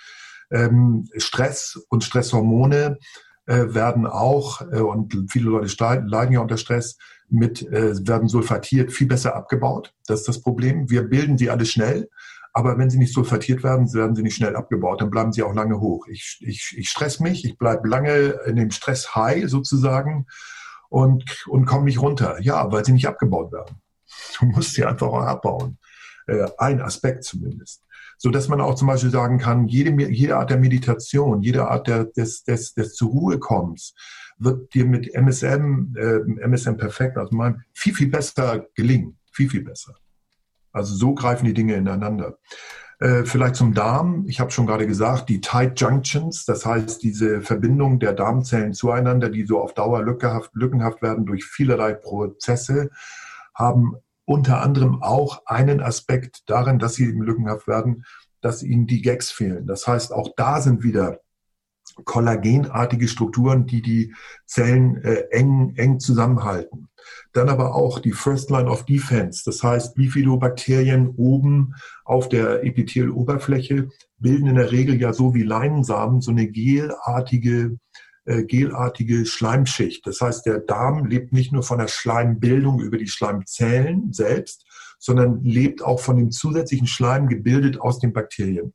Ähm, Stress und Stresshormone äh, werden auch, äh, und viele Leute leiden ja unter Stress, mit, äh, werden sulfatiert viel besser abgebaut. Das ist das Problem. Wir bilden sie alle schnell, aber wenn sie nicht sulfatiert werden, werden sie nicht schnell abgebaut, dann bleiben sie auch lange hoch. Ich, ich, ich stress mich, ich bleibe lange in dem Stress-High sozusagen und, und komme nicht runter. Ja, weil sie nicht abgebaut werden. Du musst sie einfach auch abbauen. Äh, ein Aspekt zumindest so dass man auch zum Beispiel sagen kann, jede, jede Art der Meditation, jede Art der, des, des, des zur Ruhe kommens, wird dir mit MSM, äh, MSM perfekt, also mein, viel, viel besser gelingen. Viel, viel besser. Also so greifen die Dinge ineinander. Äh, vielleicht zum Darm. Ich habe schon gerade gesagt, die Tight Junctions, das heißt diese Verbindung der Darmzellen zueinander, die so auf Dauer lückenhaft, lückenhaft werden durch vielerlei Prozesse, haben unter anderem auch einen Aspekt darin, dass sie eben lückenhaft werden, dass ihnen die Gags fehlen. Das heißt, auch da sind wieder kollagenartige Strukturen, die die Zellen äh, eng, eng zusammenhalten. Dann aber auch die First Line of Defense, das heißt Bifidobakterien oben auf der Epitheloberfläche bilden in der Regel ja so wie Leinensamen so eine gelartige äh, gelartige Schleimschicht. Das heißt, der Darm lebt nicht nur von der Schleimbildung über die Schleimzellen selbst, sondern lebt auch von dem zusätzlichen Schleim gebildet aus den Bakterien.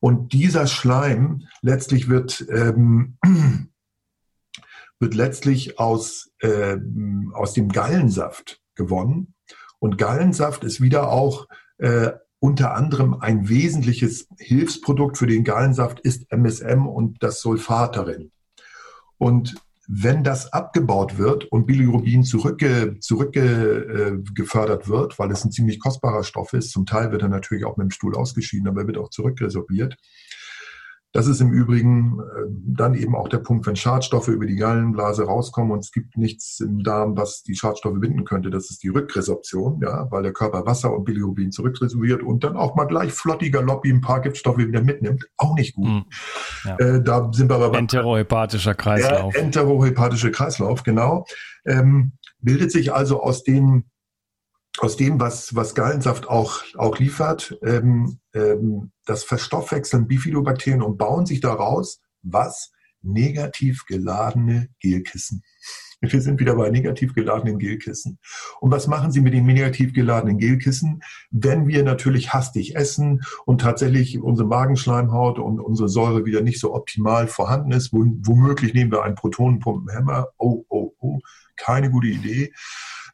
Und dieser Schleim letztlich wird, ähm, *clears throat* wird letztlich aus, äh, aus dem Gallensaft gewonnen. Und Gallensaft ist wieder auch äh, unter anderem ein wesentliches Hilfsprodukt für den Gallensaft ist MSM und das Sulfat darin. Und wenn das abgebaut wird und Bilirubin zurückge, zurückgefördert wird, weil es ein ziemlich kostbarer Stoff ist, zum Teil wird er natürlich auch mit dem Stuhl ausgeschieden, aber er wird auch zurückresorbiert, das ist im Übrigen äh, dann eben auch der Punkt, wenn Schadstoffe über die Gallenblase rauskommen und es gibt nichts im Darm, was die Schadstoffe binden könnte. Das ist die Rückresorption, ja, weil der Körper Wasser und Bilirubin zurückresorbiert und dann auch mal gleich flottiger Lobby ein paar Giftstoffe wieder mitnimmt. Auch nicht gut. Hm. Ja. Äh, da sind wir aber Enterohepatischer Kreislauf. Enterohepatischer Kreislauf, genau. Ähm, bildet sich also aus den aus dem, was, was Gallensaft auch, auch liefert, ähm, ähm, das verstoffwechseln Bifidobakterien und bauen sich daraus, was? Negativ geladene Gelkissen. *laughs* Wir sind wieder bei negativ geladenen Gelkissen. Und was machen Sie mit den negativ geladenen Gelkissen? Wenn wir natürlich hastig essen und tatsächlich unsere Magenschleimhaut und unsere Säure wieder nicht so optimal vorhanden ist, womöglich nehmen wir einen Protonenpumpenhemmer. Oh, oh, oh, keine gute Idee.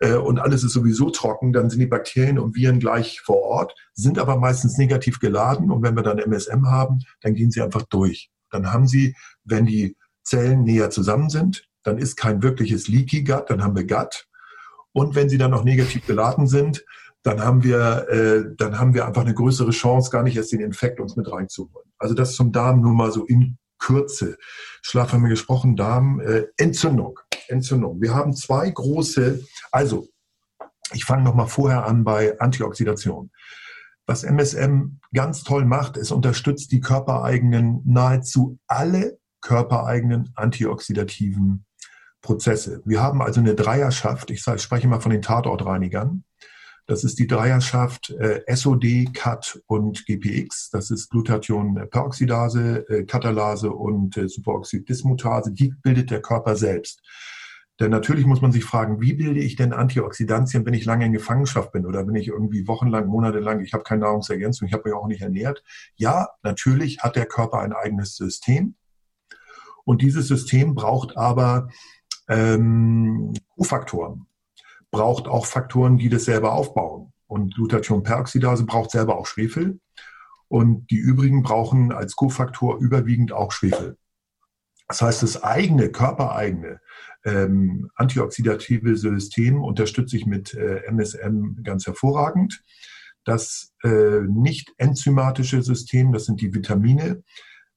Äh, und alles ist sowieso trocken, dann sind die Bakterien und Viren gleich vor Ort, sind aber meistens negativ geladen. Und wenn wir dann MSM haben, dann gehen sie einfach durch. Dann haben sie, wenn die Zellen näher zusammen sind, dann ist kein wirkliches Leaky Gut, dann haben wir Gut. Und wenn sie dann noch negativ geladen sind, dann haben wir, äh, dann haben wir einfach eine größere Chance, gar nicht erst den Infekt uns mit reinzuholen. Also das zum Darm nur mal so in Kürze. Schlaf haben wir gesprochen, Darm, äh, Entzündung. Entzündung. Wir haben zwei große, also ich fange nochmal vorher an bei Antioxidation. Was MSM ganz toll macht, es unterstützt die körpereigenen, nahezu alle körpereigenen antioxidativen Prozesse. Wir haben also eine Dreierschaft, ich spreche mal von den Tatortreinigern. Das ist die Dreierschaft äh, SOD, CAT und GPX. Das ist Glutathion-Peroxidase, äh, Katalase und äh, Superoxidismutase. Die bildet der Körper selbst. Denn natürlich muss man sich fragen, wie bilde ich denn Antioxidantien, wenn ich lange in Gefangenschaft bin oder wenn ich irgendwie wochenlang, monatelang, ich habe keine Nahrungsergänzung, ich habe mich auch nicht ernährt. Ja, natürlich hat der Körper ein eigenes System. Und dieses System braucht aber ähm, Kofaktoren braucht auch Faktoren, die das selber aufbauen. Und Glutathionperoxidase braucht selber auch Schwefel. Und die übrigen brauchen als Kofaktor überwiegend auch Schwefel. Das heißt, das eigene, körpereigene ähm, antioxidative System unterstütze ich mit äh, MSM ganz hervorragend. Das äh, nicht enzymatische System, das sind die Vitamine.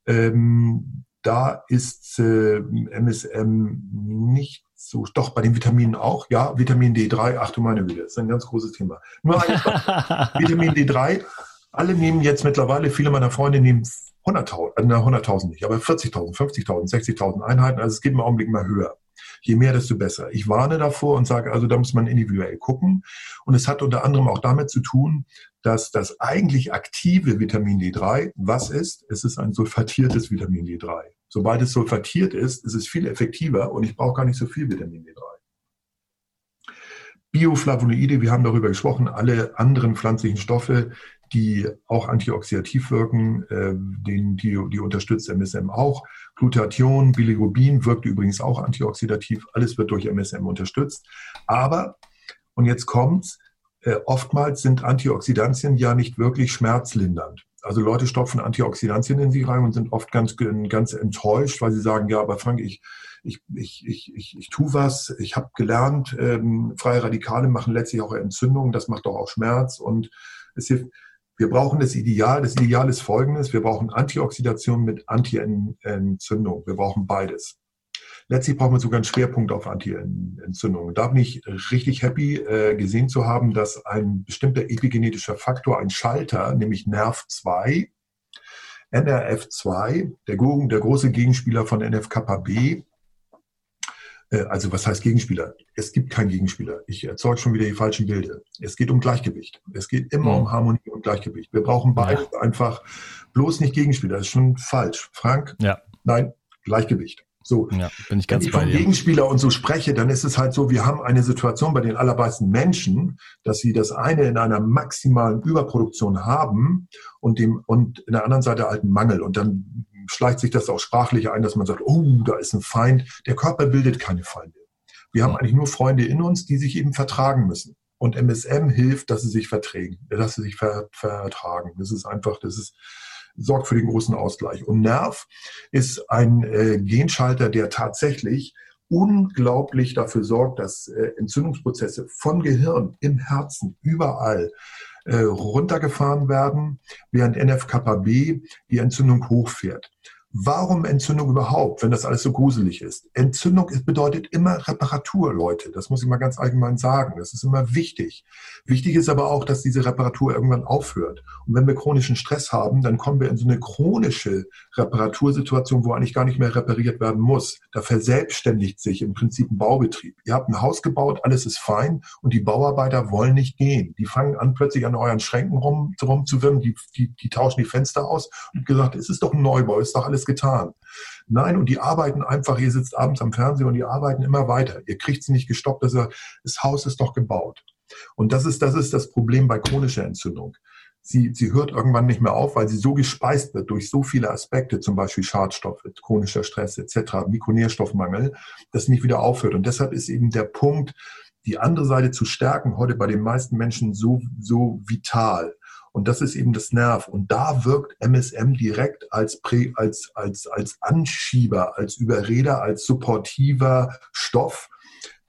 Ähm, da ist äh, MSM nicht so, doch, bei den Vitaminen auch, ja, Vitamin D3, ach du meine Güte, das ist ein ganz großes Thema. Nur *laughs* Vitamin D3, alle nehmen jetzt mittlerweile, viele meiner Freunde nehmen 100.000, äh, 100.000 nicht, aber 40.000, 50.000, 60.000 Einheiten, also es geht im Augenblick mal höher. Je mehr, desto besser. Ich warne davor und sage, also da muss man individuell gucken. Und es hat unter anderem auch damit zu tun, dass das eigentlich aktive Vitamin D3, was ist? Es ist ein sulfatiertes Vitamin D3. Sobald es sulfatiert ist, ist es viel effektiver und ich brauche gar nicht so viel Vitamin D3. Bioflavonoide, wir haben darüber gesprochen, alle anderen pflanzlichen Stoffe, die auch antioxidativ wirken, äh, den, die, die unterstützt MSM auch. Glutathion, Bilirubin wirkt übrigens auch antioxidativ. Alles wird durch MSM unterstützt. Aber, und jetzt kommt's, äh, oftmals sind Antioxidantien ja nicht wirklich schmerzlindernd. Also Leute stopfen Antioxidantien in sich rein und sind oft ganz, ganz enttäuscht, weil sie sagen, ja, aber Frank, ich, ich, ich, ich, ich, ich tue was, ich habe gelernt, ähm, freie Radikale machen letztlich auch Entzündungen, das macht doch auch Schmerz und es hilft. Wir brauchen das Ideal. Das Ideal ist folgendes. Wir brauchen Antioxidation mit Anti-Entzündung. Wir brauchen beides. Letztlich brauchen wir sogar einen Schwerpunkt auf Anti-Entzündung. Da bin ich richtig happy, äh, gesehen zu haben, dass ein bestimmter epigenetischer Faktor, ein Schalter, nämlich NERV2, NRF2, der, der große Gegenspieler von NF-kappa-B, äh, also was heißt Gegenspieler? Es gibt keinen Gegenspieler. Ich erzeuge schon wieder die falschen Bilder. Es geht um Gleichgewicht. Es geht immer mhm. um Harmonie und Gleichgewicht. Wir brauchen beides ja. einfach bloß nicht Gegenspieler. Das ist schon falsch. Frank? Ja. Nein, Gleichgewicht. So, ja, bin ich ganz wenn ich von Gegenspieler und so spreche, dann ist es halt so, wir haben eine Situation bei den allermeisten Menschen, dass sie das eine in einer maximalen Überproduktion haben und dem und in der anderen Seite halt einen Mangel. Und dann schleicht sich das auch sprachlich ein, dass man sagt, oh, da ist ein Feind. Der Körper bildet keine Feinde. Wir haben eigentlich nur Freunde in uns, die sich eben vertragen müssen. Und MSM hilft, dass sie sich verträgen, dass sie sich ver vertragen. Das ist einfach, das ist, sorgt für den großen Ausgleich. Und Nerv ist ein äh, Genschalter, der tatsächlich unglaublich dafür sorgt, dass äh, Entzündungsprozesse von Gehirn, im Herzen, überall äh, runtergefahren werden, während NF-kappa-B die Entzündung hochfährt. Warum Entzündung überhaupt, wenn das alles so gruselig ist? Entzündung bedeutet immer Reparatur, Leute. Das muss ich mal ganz allgemein sagen. Das ist immer wichtig. Wichtig ist aber auch, dass diese Reparatur irgendwann aufhört. Und wenn wir chronischen Stress haben, dann kommen wir in so eine chronische Reparatursituation, wo eigentlich gar nicht mehr repariert werden muss. Da verselbstständigt sich im Prinzip ein Baubetrieb. Ihr habt ein Haus gebaut, alles ist fein und die Bauarbeiter wollen nicht gehen. Die fangen an, plötzlich an euren Schränken rum, rumzuwirren, die, die, die tauschen die Fenster aus und gesagt, es ist doch ein Neubau, ist doch alles getan. Nein, und die arbeiten einfach, ihr sitzt abends am Fernsehen und die arbeiten immer weiter. Ihr kriegt sie nicht gestoppt, dass das Haus ist doch gebaut. Und das ist, das ist das Problem bei chronischer Entzündung. Sie, sie hört irgendwann nicht mehr auf, weil sie so gespeist wird durch so viele Aspekte, zum Beispiel Schadstoffe, chronischer Stress etc., Mikronährstoffmangel, dass sie nicht wieder aufhört. Und deshalb ist eben der Punkt, die andere Seite zu stärken, heute bei den meisten Menschen so, so vital. Und das ist eben das Nerv. Und da wirkt MSM direkt als, Prä, als, als, als Anschieber, als Überreder, als supportiver Stoff,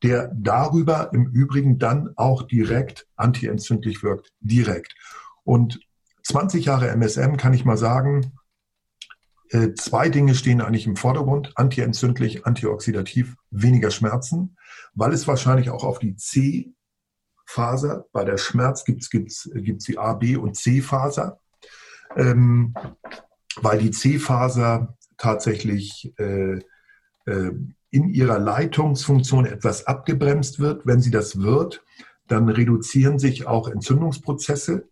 der darüber im Übrigen dann auch direkt antientzündlich wirkt. Direkt. Und 20 Jahre MSM kann ich mal sagen, äh, zwei Dinge stehen eigentlich im Vordergrund. Antientzündlich, antioxidativ, weniger Schmerzen, weil es wahrscheinlich auch auf die C Faser. Bei der Schmerz gibt es gibt's, gibt's die A, B und C-Faser, ähm, weil die C-Faser tatsächlich äh, äh, in ihrer Leitungsfunktion etwas abgebremst wird. Wenn sie das wird, dann reduzieren sich auch Entzündungsprozesse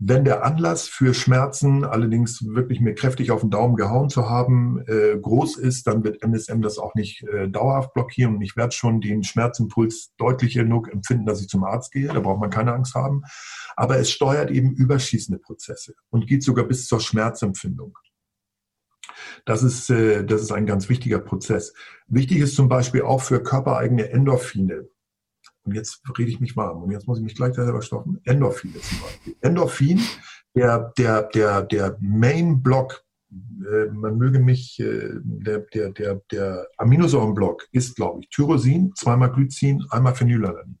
wenn der Anlass für Schmerzen allerdings wirklich mir kräftig auf den Daumen gehauen zu haben, äh, groß ist, dann wird MSM das auch nicht äh, dauerhaft blockieren und ich werde schon den Schmerzimpuls deutlich genug empfinden, dass ich zum Arzt gehe. Da braucht man keine Angst haben. Aber es steuert eben überschießende Prozesse und geht sogar bis zur Schmerzempfindung. Das ist, äh, das ist ein ganz wichtiger Prozess. Wichtig ist zum Beispiel auch für körpereigene Endorphine. Und jetzt rede ich mich warm. Und jetzt muss ich mich gleich selber stoppen. Endorphin zum Beispiel. Endorphin, der, der, der, der Main-Block, äh, man möge mich, äh, der, der, der, der Aminosäurenblock ist, glaube ich, Tyrosin, zweimal Glycin, einmal Phenylalanin.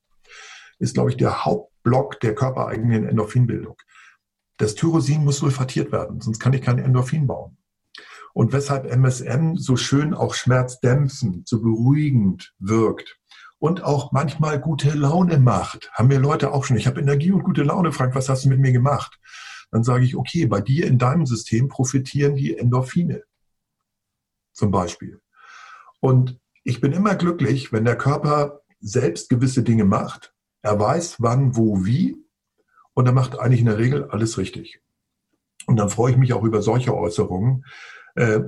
Ist, glaube ich, der Hauptblock der körpereigenen Endorphinbildung. Das Tyrosin muss sulfatiert werden, sonst kann ich kein Endorphin bauen. Und weshalb MSM so schön auch schmerzdämpfend, so beruhigend wirkt, und auch manchmal gute Laune macht. Haben mir Leute auch schon. Ich habe Energie und gute Laune, Frank, was hast du mit mir gemacht? Dann sage ich, okay, bei dir in deinem System profitieren die Endorphine zum Beispiel. Und ich bin immer glücklich, wenn der Körper selbst gewisse Dinge macht. Er weiß, wann, wo, wie. Und er macht eigentlich in der Regel alles richtig. Und dann freue ich mich auch über solche Äußerungen,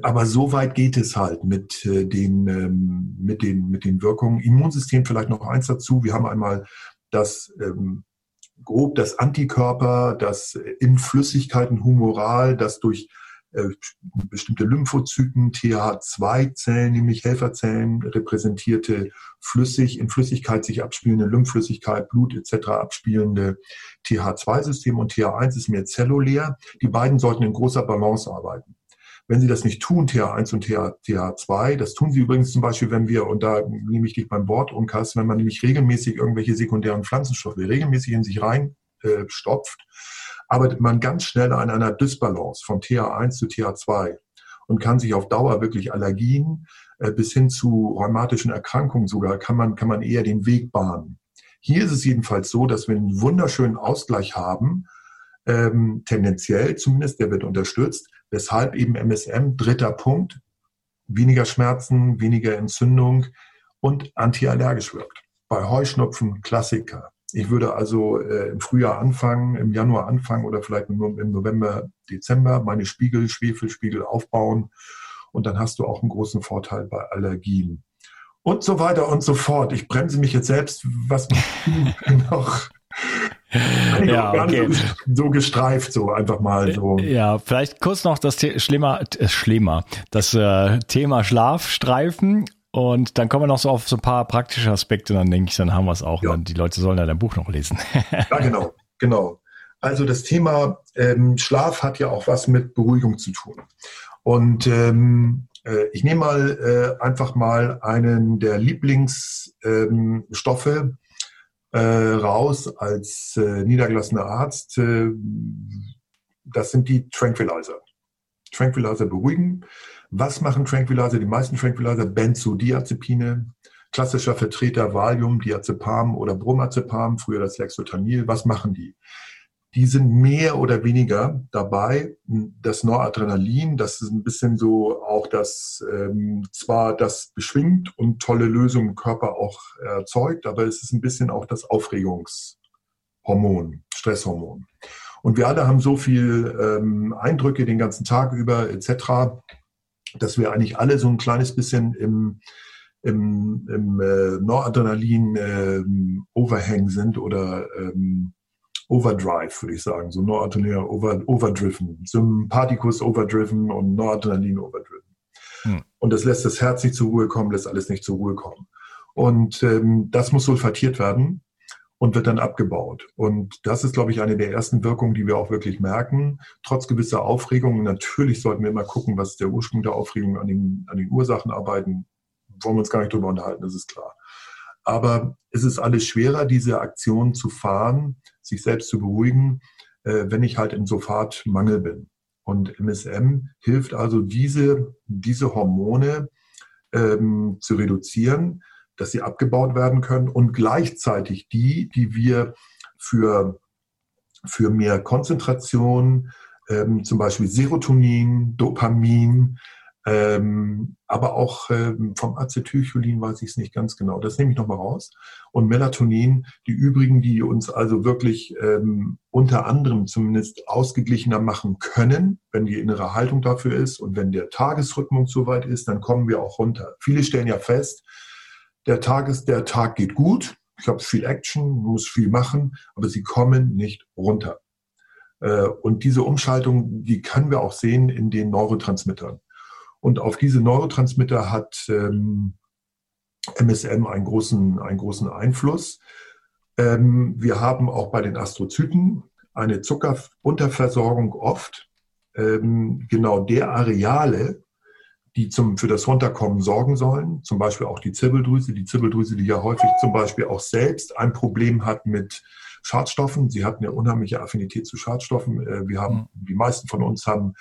aber so weit geht es halt mit äh, den, ähm, mit den, mit den Wirkungen. Immunsystem vielleicht noch eins dazu. Wir haben einmal das ähm, grob das Antikörper, das in Flüssigkeiten humoral, das durch äh, bestimmte Lymphozyten, TH2-Zellen, nämlich Helferzellen, repräsentierte flüssig, in Flüssigkeit sich abspielende Lymphflüssigkeit, Blut etc. abspielende TH2-System und TH1 ist mehr zellulär. Die beiden sollten in großer Balance arbeiten. Wenn Sie das nicht tun, TH1 und TH2, das tun Sie übrigens zum Beispiel, wenn wir, und da nehme ich dich beim Wort umkast, wenn man nämlich regelmäßig irgendwelche sekundären Pflanzenstoffe regelmäßig in sich rein äh, stopft, arbeitet man ganz schnell an einer Dysbalance von TH1 zu TH2 und kann sich auf Dauer wirklich Allergien äh, bis hin zu rheumatischen Erkrankungen sogar, kann man, kann man eher den Weg bahnen. Hier ist es jedenfalls so, dass wir einen wunderschönen Ausgleich haben, ähm, tendenziell zumindest, der wird unterstützt, weshalb eben MSM, dritter Punkt, weniger Schmerzen, weniger Entzündung und antiallergisch wirkt. Bei Heuschnupfen Klassiker. Ich würde also äh, im Frühjahr anfangen, im Januar anfangen oder vielleicht im, im November, Dezember meine Spiegel, Schwefelspiegel aufbauen und dann hast du auch einen großen Vorteil bei Allergien. Und so weiter und so fort. Ich bremse mich jetzt selbst, was *laughs* noch *laughs* ja, okay. so, gestreift, so einfach mal so. Ja, vielleicht kurz noch das The schlimmer, äh, schlimmer, das äh, Thema Schlafstreifen und dann kommen wir noch so auf so ein paar praktische Aspekte, dann denke ich, dann haben wir es auch. Ja. Dann, die Leute sollen ja dein Buch noch lesen. *laughs* ja, genau, genau. Also das Thema ähm, Schlaf hat ja auch was mit Beruhigung zu tun. Und ähm, äh, ich nehme mal äh, einfach mal einen der Lieblingsstoffe, ähm, äh, raus als äh, niedergelassener Arzt. Äh, das sind die Tranquilizer. Tranquilizer beruhigen. Was machen Tranquilizer? Die meisten Tranquilizer Benzodiazepine, klassischer Vertreter Valium, Diazepam oder Bromazepam, früher das Lexotanil. Was machen die? Die sind mehr oder weniger dabei. Das Noradrenalin, das ist ein bisschen so auch das, ähm, zwar das beschwingt und tolle Lösungen im Körper auch erzeugt, aber es ist ein bisschen auch das Aufregungshormon, Stresshormon. Und wir alle haben so viel ähm, Eindrücke den ganzen Tag über etc., dass wir eigentlich alle so ein kleines bisschen im, im, im äh, Noradrenalin-Overhang ähm, sind oder ähm, Overdrive, würde ich sagen, so Noradrenalin over, overdriven, Sympathikus overdriven und Noradrenalin overdriven. Hm. Und das lässt das Herz nicht zur Ruhe kommen, lässt alles nicht zur Ruhe kommen. Und ähm, das muss sulfatiert werden und wird dann abgebaut. Und das ist, glaube ich, eine der ersten Wirkungen, die wir auch wirklich merken. Trotz gewisser Aufregung, natürlich sollten wir immer gucken, was der Ursprung der Aufregung an den, an den Ursachen arbeiten. Wollen wir uns gar nicht drüber unterhalten, das ist klar. Aber es ist alles schwerer, diese Aktion zu fahren, sich selbst zu beruhigen, äh, wenn ich halt im Sulfatmangel bin. Und MSM hilft also, diese, diese Hormone ähm, zu reduzieren, dass sie abgebaut werden können und gleichzeitig die, die wir für, für mehr Konzentration, ähm, zum Beispiel Serotonin, Dopamin, ähm, aber auch ähm, vom Acetylcholin weiß ich es nicht ganz genau. Das nehme ich nochmal raus. Und Melatonin, die übrigen, die uns also wirklich ähm, unter anderem zumindest ausgeglichener machen können, wenn die innere Haltung dafür ist und wenn der Tagesrhythmus soweit ist, dann kommen wir auch runter. Viele stellen ja fest, der Tag ist, der Tag geht gut, ich habe viel Action, muss viel machen, aber sie kommen nicht runter. Äh, und diese Umschaltung, die können wir auch sehen in den Neurotransmittern. Und auf diese Neurotransmitter hat ähm, MSM einen großen, einen großen Einfluss. Ähm, wir haben auch bei den Astrozyten eine Zuckerunterversorgung oft. Ähm, genau der Areale, die zum, für das Runterkommen sorgen sollen, zum Beispiel auch die Zirbeldrüse, die Zirbeldrüse, die ja häufig zum Beispiel auch selbst ein Problem hat mit Schadstoffen. Sie hat eine unheimliche Affinität zu Schadstoffen. Äh, wir haben, mhm. die meisten von uns haben,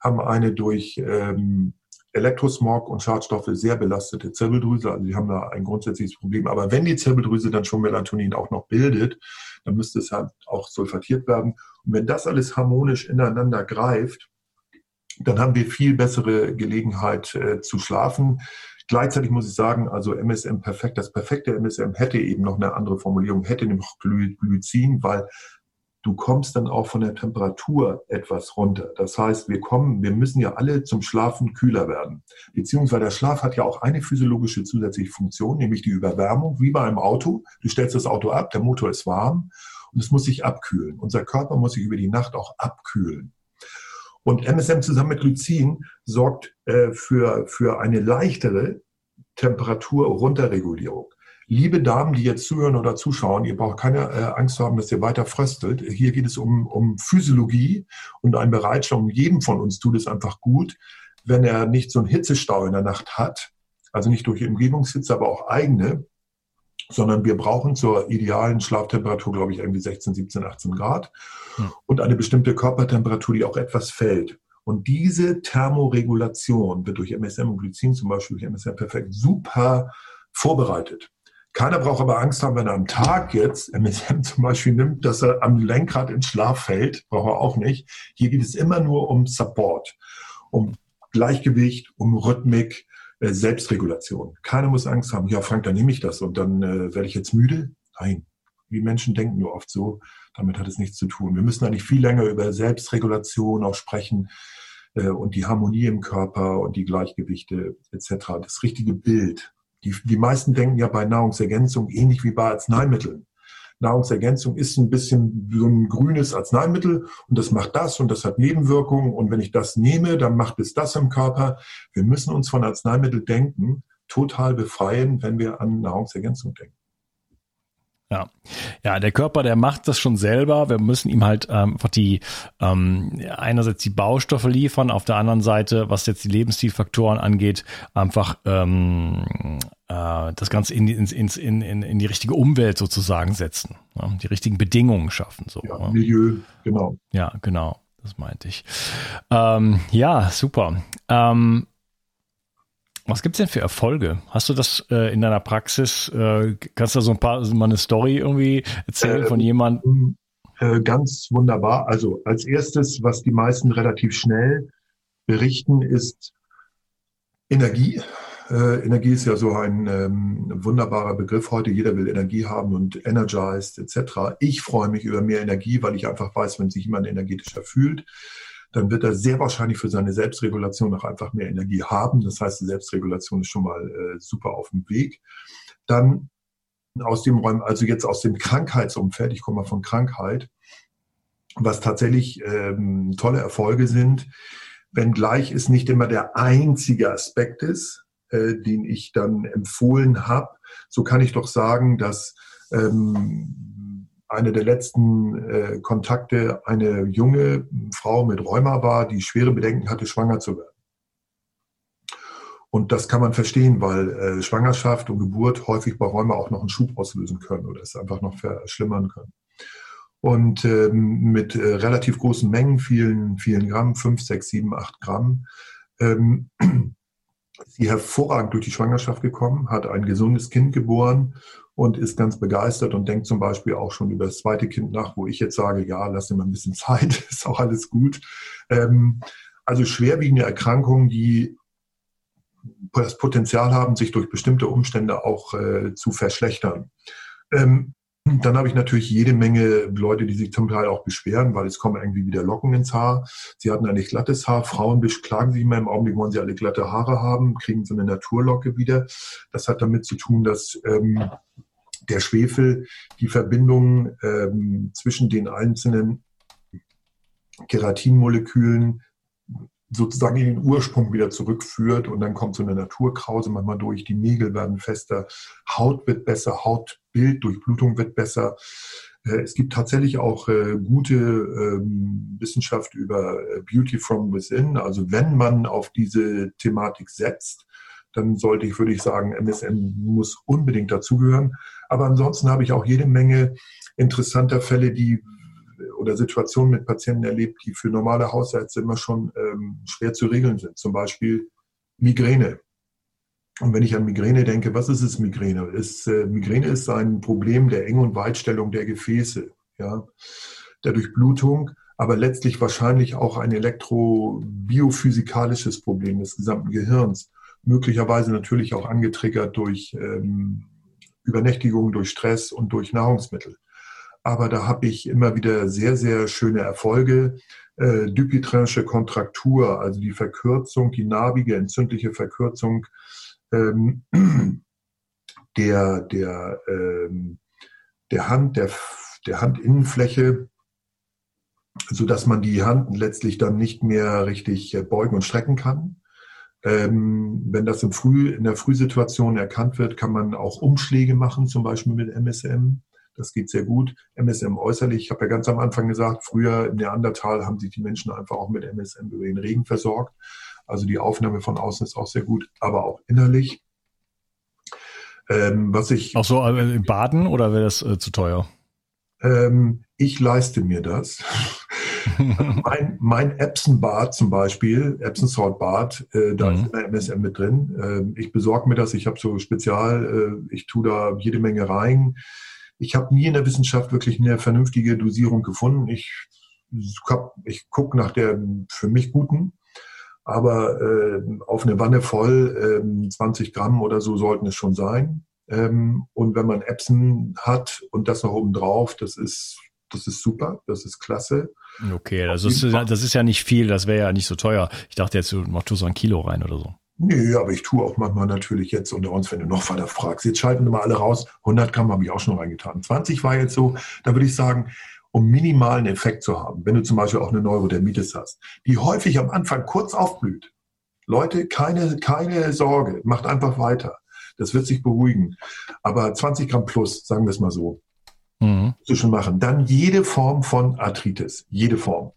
haben eine durch ähm, Elektrosmog und Schadstoffe sehr belastete Zirbeldrüse. Also die haben da ein grundsätzliches Problem. Aber wenn die Zirbeldrüse dann schon Melatonin auch noch bildet, dann müsste es halt auch sulfatiert werden. Und wenn das alles harmonisch ineinander greift, dann haben wir viel bessere Gelegenheit äh, zu schlafen. Gleichzeitig muss ich sagen, also MSM perfekt, das perfekte MSM hätte eben noch eine andere Formulierung, hätte noch Glycin, weil du kommst dann auch von der Temperatur etwas runter. Das heißt, wir kommen, wir müssen ja alle zum Schlafen kühler werden. Beziehungsweise der Schlaf hat ja auch eine physiologische zusätzliche Funktion, nämlich die Überwärmung, wie bei einem Auto. Du stellst das Auto ab, der Motor ist warm und es muss sich abkühlen. Unser Körper muss sich über die Nacht auch abkühlen. Und MSM zusammen mit Glycin sorgt äh, für, für eine leichtere Temperaturrunterregulierung. Liebe Damen, die jetzt zuhören oder zuschauen, ihr braucht keine äh, Angst haben, dass ihr weiter fröstelt. Hier geht es um, um Physiologie und ein Bereitstellung. Jedem von uns tut es einfach gut, wenn er nicht so einen Hitzestau in der Nacht hat, also nicht durch Umgebungshitze, aber auch eigene, sondern wir brauchen zur idealen Schlaftemperatur, glaube ich, irgendwie 16, 17, 18 Grad hm. und eine bestimmte Körpertemperatur, die auch etwas fällt. Und diese Thermoregulation wird durch MSM und Glycin zum Beispiel durch MSM perfekt super vorbereitet. Keiner braucht aber Angst haben, wenn er am Tag jetzt MSM *laughs* zum Beispiel nimmt, dass er am Lenkrad ins Schlaf fällt. Braucht er auch nicht. Hier geht es immer nur um Support, um Gleichgewicht, um Rhythmik, äh, Selbstregulation. Keiner muss Angst haben. Ja, Frank, dann nehme ich das und dann äh, werde ich jetzt müde. Nein, wie Menschen denken nur oft so. Damit hat es nichts zu tun. Wir müssen eigentlich viel länger über Selbstregulation auch sprechen äh, und die Harmonie im Körper und die Gleichgewichte etc. Das richtige Bild die, die meisten denken ja bei Nahrungsergänzung ähnlich wie bei Arzneimitteln. Nahrungsergänzung ist ein bisschen so ein grünes Arzneimittel und das macht das und das hat Nebenwirkungen und wenn ich das nehme, dann macht es das im Körper. Wir müssen uns von Arzneimittel denken total befreien, wenn wir an Nahrungsergänzung denken. Ja. ja, der Körper, der macht das schon selber. Wir müssen ihm halt ähm, einfach die ähm, einerseits die Baustoffe liefern, auf der anderen Seite, was jetzt die Lebensstilfaktoren angeht, einfach ähm, äh, das Ganze in, in, in, in, in die richtige Umwelt sozusagen setzen, ja, die richtigen Bedingungen schaffen. So, ja, Milieu, genau. Ja, genau. Das meinte ich. Ähm, ja, super. Ähm, was gibt's denn für Erfolge? Hast du das äh, in deiner Praxis? Äh, kannst du so ein paar mal eine Story irgendwie erzählen äh, von jemandem? Ganz wunderbar. Also als erstes, was die meisten relativ schnell berichten, ist Energie. Äh, Energie ist ja so ein ähm, wunderbarer Begriff heute. Jeder will Energie haben und energized etc. Ich freue mich über mehr Energie, weil ich einfach weiß, wenn sich jemand energetischer fühlt, dann wird er sehr wahrscheinlich für seine Selbstregulation auch einfach mehr Energie haben. Das heißt, die Selbstregulation ist schon mal äh, super auf dem Weg. Dann aus dem Räumen, also jetzt aus dem Krankheitsumfeld, ich komme mal von Krankheit, was tatsächlich ähm, tolle Erfolge sind, wenngleich es nicht immer der einzige Aspekt ist, äh, den ich dann empfohlen habe, so kann ich doch sagen, dass ähm, eine der letzten äh, Kontakte eine junge Frau mit Rheuma war, die schwere Bedenken hatte, schwanger zu werden. Und das kann man verstehen, weil äh, Schwangerschaft und Geburt häufig bei Rheuma auch noch einen Schub auslösen können oder es einfach noch verschlimmern können. Und ähm, mit äh, relativ großen Mengen, vielen, vielen Gramm, fünf, sechs, sieben, acht Gramm, ähm, *clears throat* ist sie hervorragend durch die Schwangerschaft gekommen, hat ein gesundes Kind geboren und ist ganz begeistert und denkt zum Beispiel auch schon über das zweite Kind nach, wo ich jetzt sage, ja, lass dir mal ein bisschen *laughs* Zeit, ist auch alles gut. Ähm, also schwerwiegende Erkrankungen, die das Potenzial haben, sich durch bestimmte Umstände auch äh, zu verschlechtern. Ähm, dann habe ich natürlich jede Menge Leute, die sich zum Teil auch beschweren, weil es kommen irgendwie wieder Locken ins Haar. Sie hatten eigentlich glattes Haar. Frauen beklagen sich immer im Augenblick, wollen sie alle glatte Haare haben, kriegen so eine Naturlocke wieder. Das hat damit zu tun, dass ähm, der Schwefel die Verbindung ähm, zwischen den einzelnen Keratinmolekülen sozusagen in den Ursprung wieder zurückführt und dann kommt so eine Naturkrause manchmal durch, die Nägel werden fester, Haut wird besser, Hautbild, Durchblutung wird besser. Äh, es gibt tatsächlich auch äh, gute ähm, Wissenschaft über äh, Beauty from Within. Also wenn man auf diese Thematik setzt, dann sollte ich, würde ich sagen, MSM muss unbedingt dazugehören. Aber ansonsten habe ich auch jede Menge interessanter Fälle, die oder Situationen mit Patienten erlebt, die für normale Hausärzte immer schon ähm, schwer zu regeln sind. Zum Beispiel Migräne. Und wenn ich an Migräne denke, was ist es Migräne? Ist, äh, Migräne ist ein Problem der Eng- und Weitstellung der Gefäße, ja, der Durchblutung, aber letztlich wahrscheinlich auch ein elektrobiophysikalisches Problem des gesamten Gehirns. Möglicherweise natürlich auch angetriggert durch ähm, Übernächtigung, durch Stress und durch Nahrungsmittel. aber da habe ich immer wieder sehr, sehr schöne Erfolge. Äh, Dupuytrenische Kontraktur, also die Verkürzung, die narbige entzündliche Verkürzung ähm, *clears throat* der, der, ähm, der Hand, der, der Handinnenfläche, so dass man die Hand letztlich dann nicht mehr richtig äh, beugen und strecken kann. Ähm, wenn das im Früh, in der Frühsituation erkannt wird, kann man auch Umschläge machen, zum Beispiel mit MSM. Das geht sehr gut. MSM äußerlich, ich habe ja ganz am Anfang gesagt, früher im Neandertal haben sich die Menschen einfach auch mit MSM über den Regen versorgt. Also die Aufnahme von außen ist auch sehr gut, aber auch innerlich. Ähm, was ich. Auch so äh, im Baden oder wäre das äh, zu teuer? Ähm, ich leiste mir das. *laughs* mein, mein Epson-Bad zum Beispiel, Epson Salt Bad, äh, da mhm. ist immer MSM mit drin. Äh, ich besorge mir das, ich habe so Spezial, äh, ich tue da jede Menge rein. Ich habe nie in der Wissenschaft wirklich eine vernünftige Dosierung gefunden. Ich, ich gucke nach der für mich guten, aber äh, auf eine Wanne voll äh, 20 Gramm oder so sollten es schon sein. Ähm, und wenn man Epson hat und das noch oben drauf, das ist das ist super, das ist klasse. Okay, das ist, das ist ja nicht viel, das wäre ja nicht so teuer. Ich dachte jetzt, du machst so ein Kilo rein oder so. Nö, aber ich tue auch manchmal natürlich jetzt unter uns, wenn du noch weiter fragst. Jetzt schalten wir mal alle raus. 100 Gramm habe ich auch schon reingetan. 20 war jetzt so, da würde ich sagen, um minimalen Effekt zu haben, wenn du zum Beispiel auch eine Neurodermitis hast, die häufig am Anfang kurz aufblüht. Leute, keine, keine Sorge, macht einfach weiter. Das wird sich beruhigen. Aber 20 Gramm plus, sagen wir es mal so, mhm. schon machen. Dann jede Form von Arthritis, jede Form.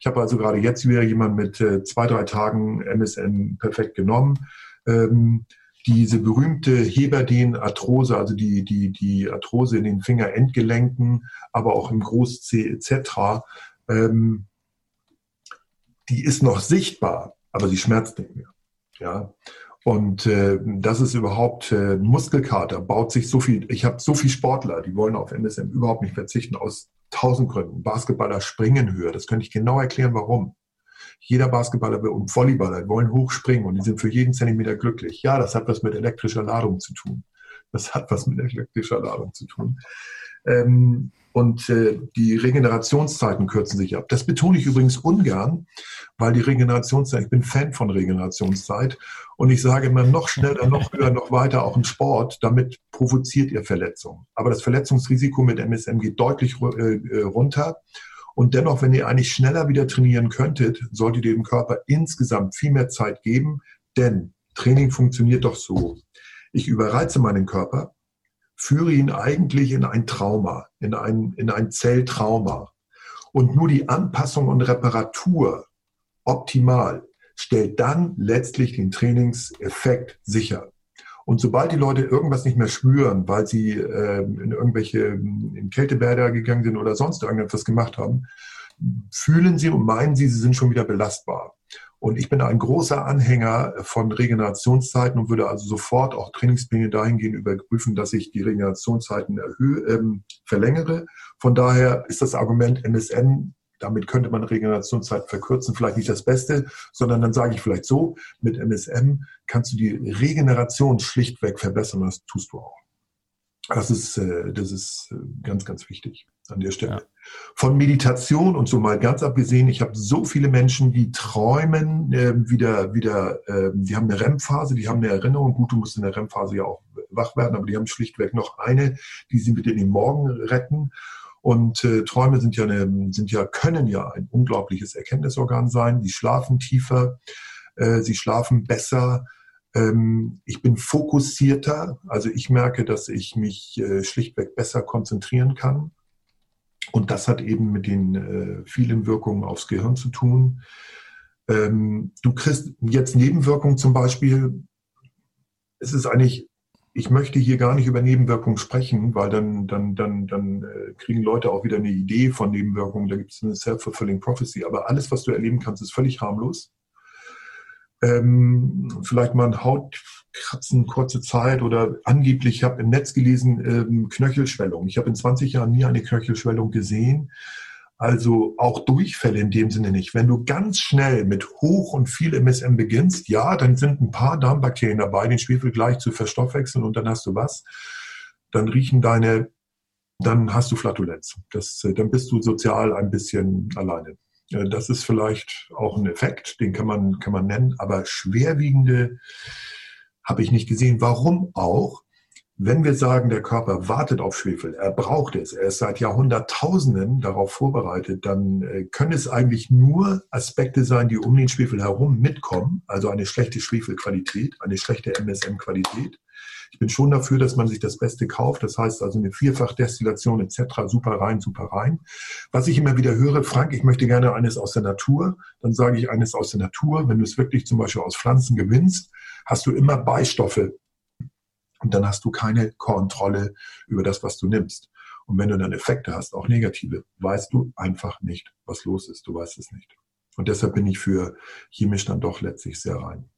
Ich habe also gerade jetzt wieder jemand mit äh, zwei, drei Tagen MSN perfekt genommen. Ähm, diese berühmte Heberdin-Arthrose, also die, die, die Arthrose in den Fingerendgelenken, aber auch im Groß-C etc., ähm, die ist noch sichtbar, aber sie schmerzt nicht mehr. Ja. Und äh, das ist überhaupt äh, Muskelkater, baut sich so viel. Ich habe so viele Sportler, die wollen auf MSM überhaupt nicht verzichten, aus tausend Gründen. Basketballer springen höher, das könnte ich genau erklären, warum. Jeder Basketballer und Volleyballer wollen hochspringen und die sind für jeden Zentimeter glücklich. Ja, das hat was mit elektrischer Ladung zu tun. Das hat was mit elektrischer Ladung zu tun. Ähm, und äh, die Regenerationszeiten kürzen sich ab. Das betone ich übrigens ungern, weil die Regenerationszeit, ich bin Fan von Regenerationszeit und ich sage immer noch schneller, noch höher, noch weiter, auch im Sport, damit provoziert ihr Verletzungen. Aber das Verletzungsrisiko mit MSM geht deutlich äh, äh, runter. Und dennoch, wenn ihr eigentlich schneller wieder trainieren könntet, solltet ihr dem Körper insgesamt viel mehr Zeit geben, denn Training funktioniert doch so. Ich überreize meinen Körper, führe ihn eigentlich in ein Trauma, in ein, in ein Zelltrauma. Und nur die Anpassung und Reparatur optimal stellt dann letztlich den Trainingseffekt sicher. Und sobald die Leute irgendwas nicht mehr spüren, weil sie äh, in irgendwelche in Kältebäder gegangen sind oder sonst irgendetwas gemacht haben, fühlen sie und meinen sie, sie sind schon wieder belastbar. Und ich bin ein großer Anhänger von Regenerationszeiten und würde also sofort auch Trainingspläne dahingehend überprüfen, dass ich die Regenerationszeiten erhöhe, ähm, verlängere. Von daher ist das Argument MSN, damit könnte man Regenerationszeit verkürzen, vielleicht nicht das Beste, sondern dann sage ich vielleicht so, mit MSM kannst du die Regeneration schlichtweg verbessern das tust du auch. Das ist, äh, das ist äh, ganz, ganz wichtig an der Stelle. Ja. Von Meditation und so mal ganz abgesehen, ich habe so viele Menschen, die träumen äh, wieder, wieder, äh, die haben eine REM-Phase, die haben eine Erinnerung. Gut, du musst in der REM-Phase ja auch wach werden, aber die haben schlichtweg noch eine, die sie wieder in den Morgen retten. Und äh, Träume sind ja, eine, sind ja, können ja ein unglaubliches Erkenntnisorgan sein. Die schlafen tiefer, äh, sie schlafen besser. Ähm, ich bin fokussierter, also ich merke, dass ich mich äh, schlichtweg besser konzentrieren kann. Und das hat eben mit den äh, vielen Wirkungen aufs Gehirn zu tun. Ähm, du kriegst jetzt Nebenwirkungen zum Beispiel. Es ist eigentlich, ich möchte hier gar nicht über Nebenwirkungen sprechen, weil dann, dann, dann, dann äh, kriegen Leute auch wieder eine Idee von Nebenwirkungen. Da gibt es eine self-fulfilling prophecy. Aber alles, was du erleben kannst, ist völlig harmlos. Ähm, vielleicht mal ein Hautkratzen, kurze Zeit oder angeblich, ich habe im Netz gelesen, ähm, Knöchelschwellung. Ich habe in 20 Jahren nie eine Knöchelschwellung gesehen. Also auch Durchfälle in dem Sinne nicht. Wenn du ganz schnell mit hoch und viel MSM beginnst, ja, dann sind ein paar Darmbakterien dabei, den Schwefel gleich zu verstoffwechseln und dann hast du was. Dann riechen deine dann hast du Flatulenz. Das, äh, dann bist du sozial ein bisschen alleine. Äh, das ist vielleicht auch ein Effekt, den kann man, kann man nennen, aber schwerwiegende habe ich nicht gesehen. Warum auch? Wenn wir sagen, der Körper wartet auf Schwefel, er braucht es, er ist seit Jahrhunderttausenden darauf vorbereitet, dann äh, können es eigentlich nur Aspekte sein, die um den Schwefel herum mitkommen, also eine schlechte Schwefelqualität, eine schlechte MSM-Qualität. Ich bin schon dafür, dass man sich das Beste kauft. Das heißt also eine Vierfachdestillation etc. Super rein, super rein. Was ich immer wieder höre, Frank, ich möchte gerne eines aus der Natur. Dann sage ich eines aus der Natur. Wenn du es wirklich zum Beispiel aus Pflanzen gewinnst, hast du immer Beistoffe. Und dann hast du keine Kontrolle über das, was du nimmst. Und wenn du dann Effekte hast, auch negative, weißt du einfach nicht, was los ist. Du weißt es nicht. Und deshalb bin ich für chemisch dann doch letztlich sehr rein.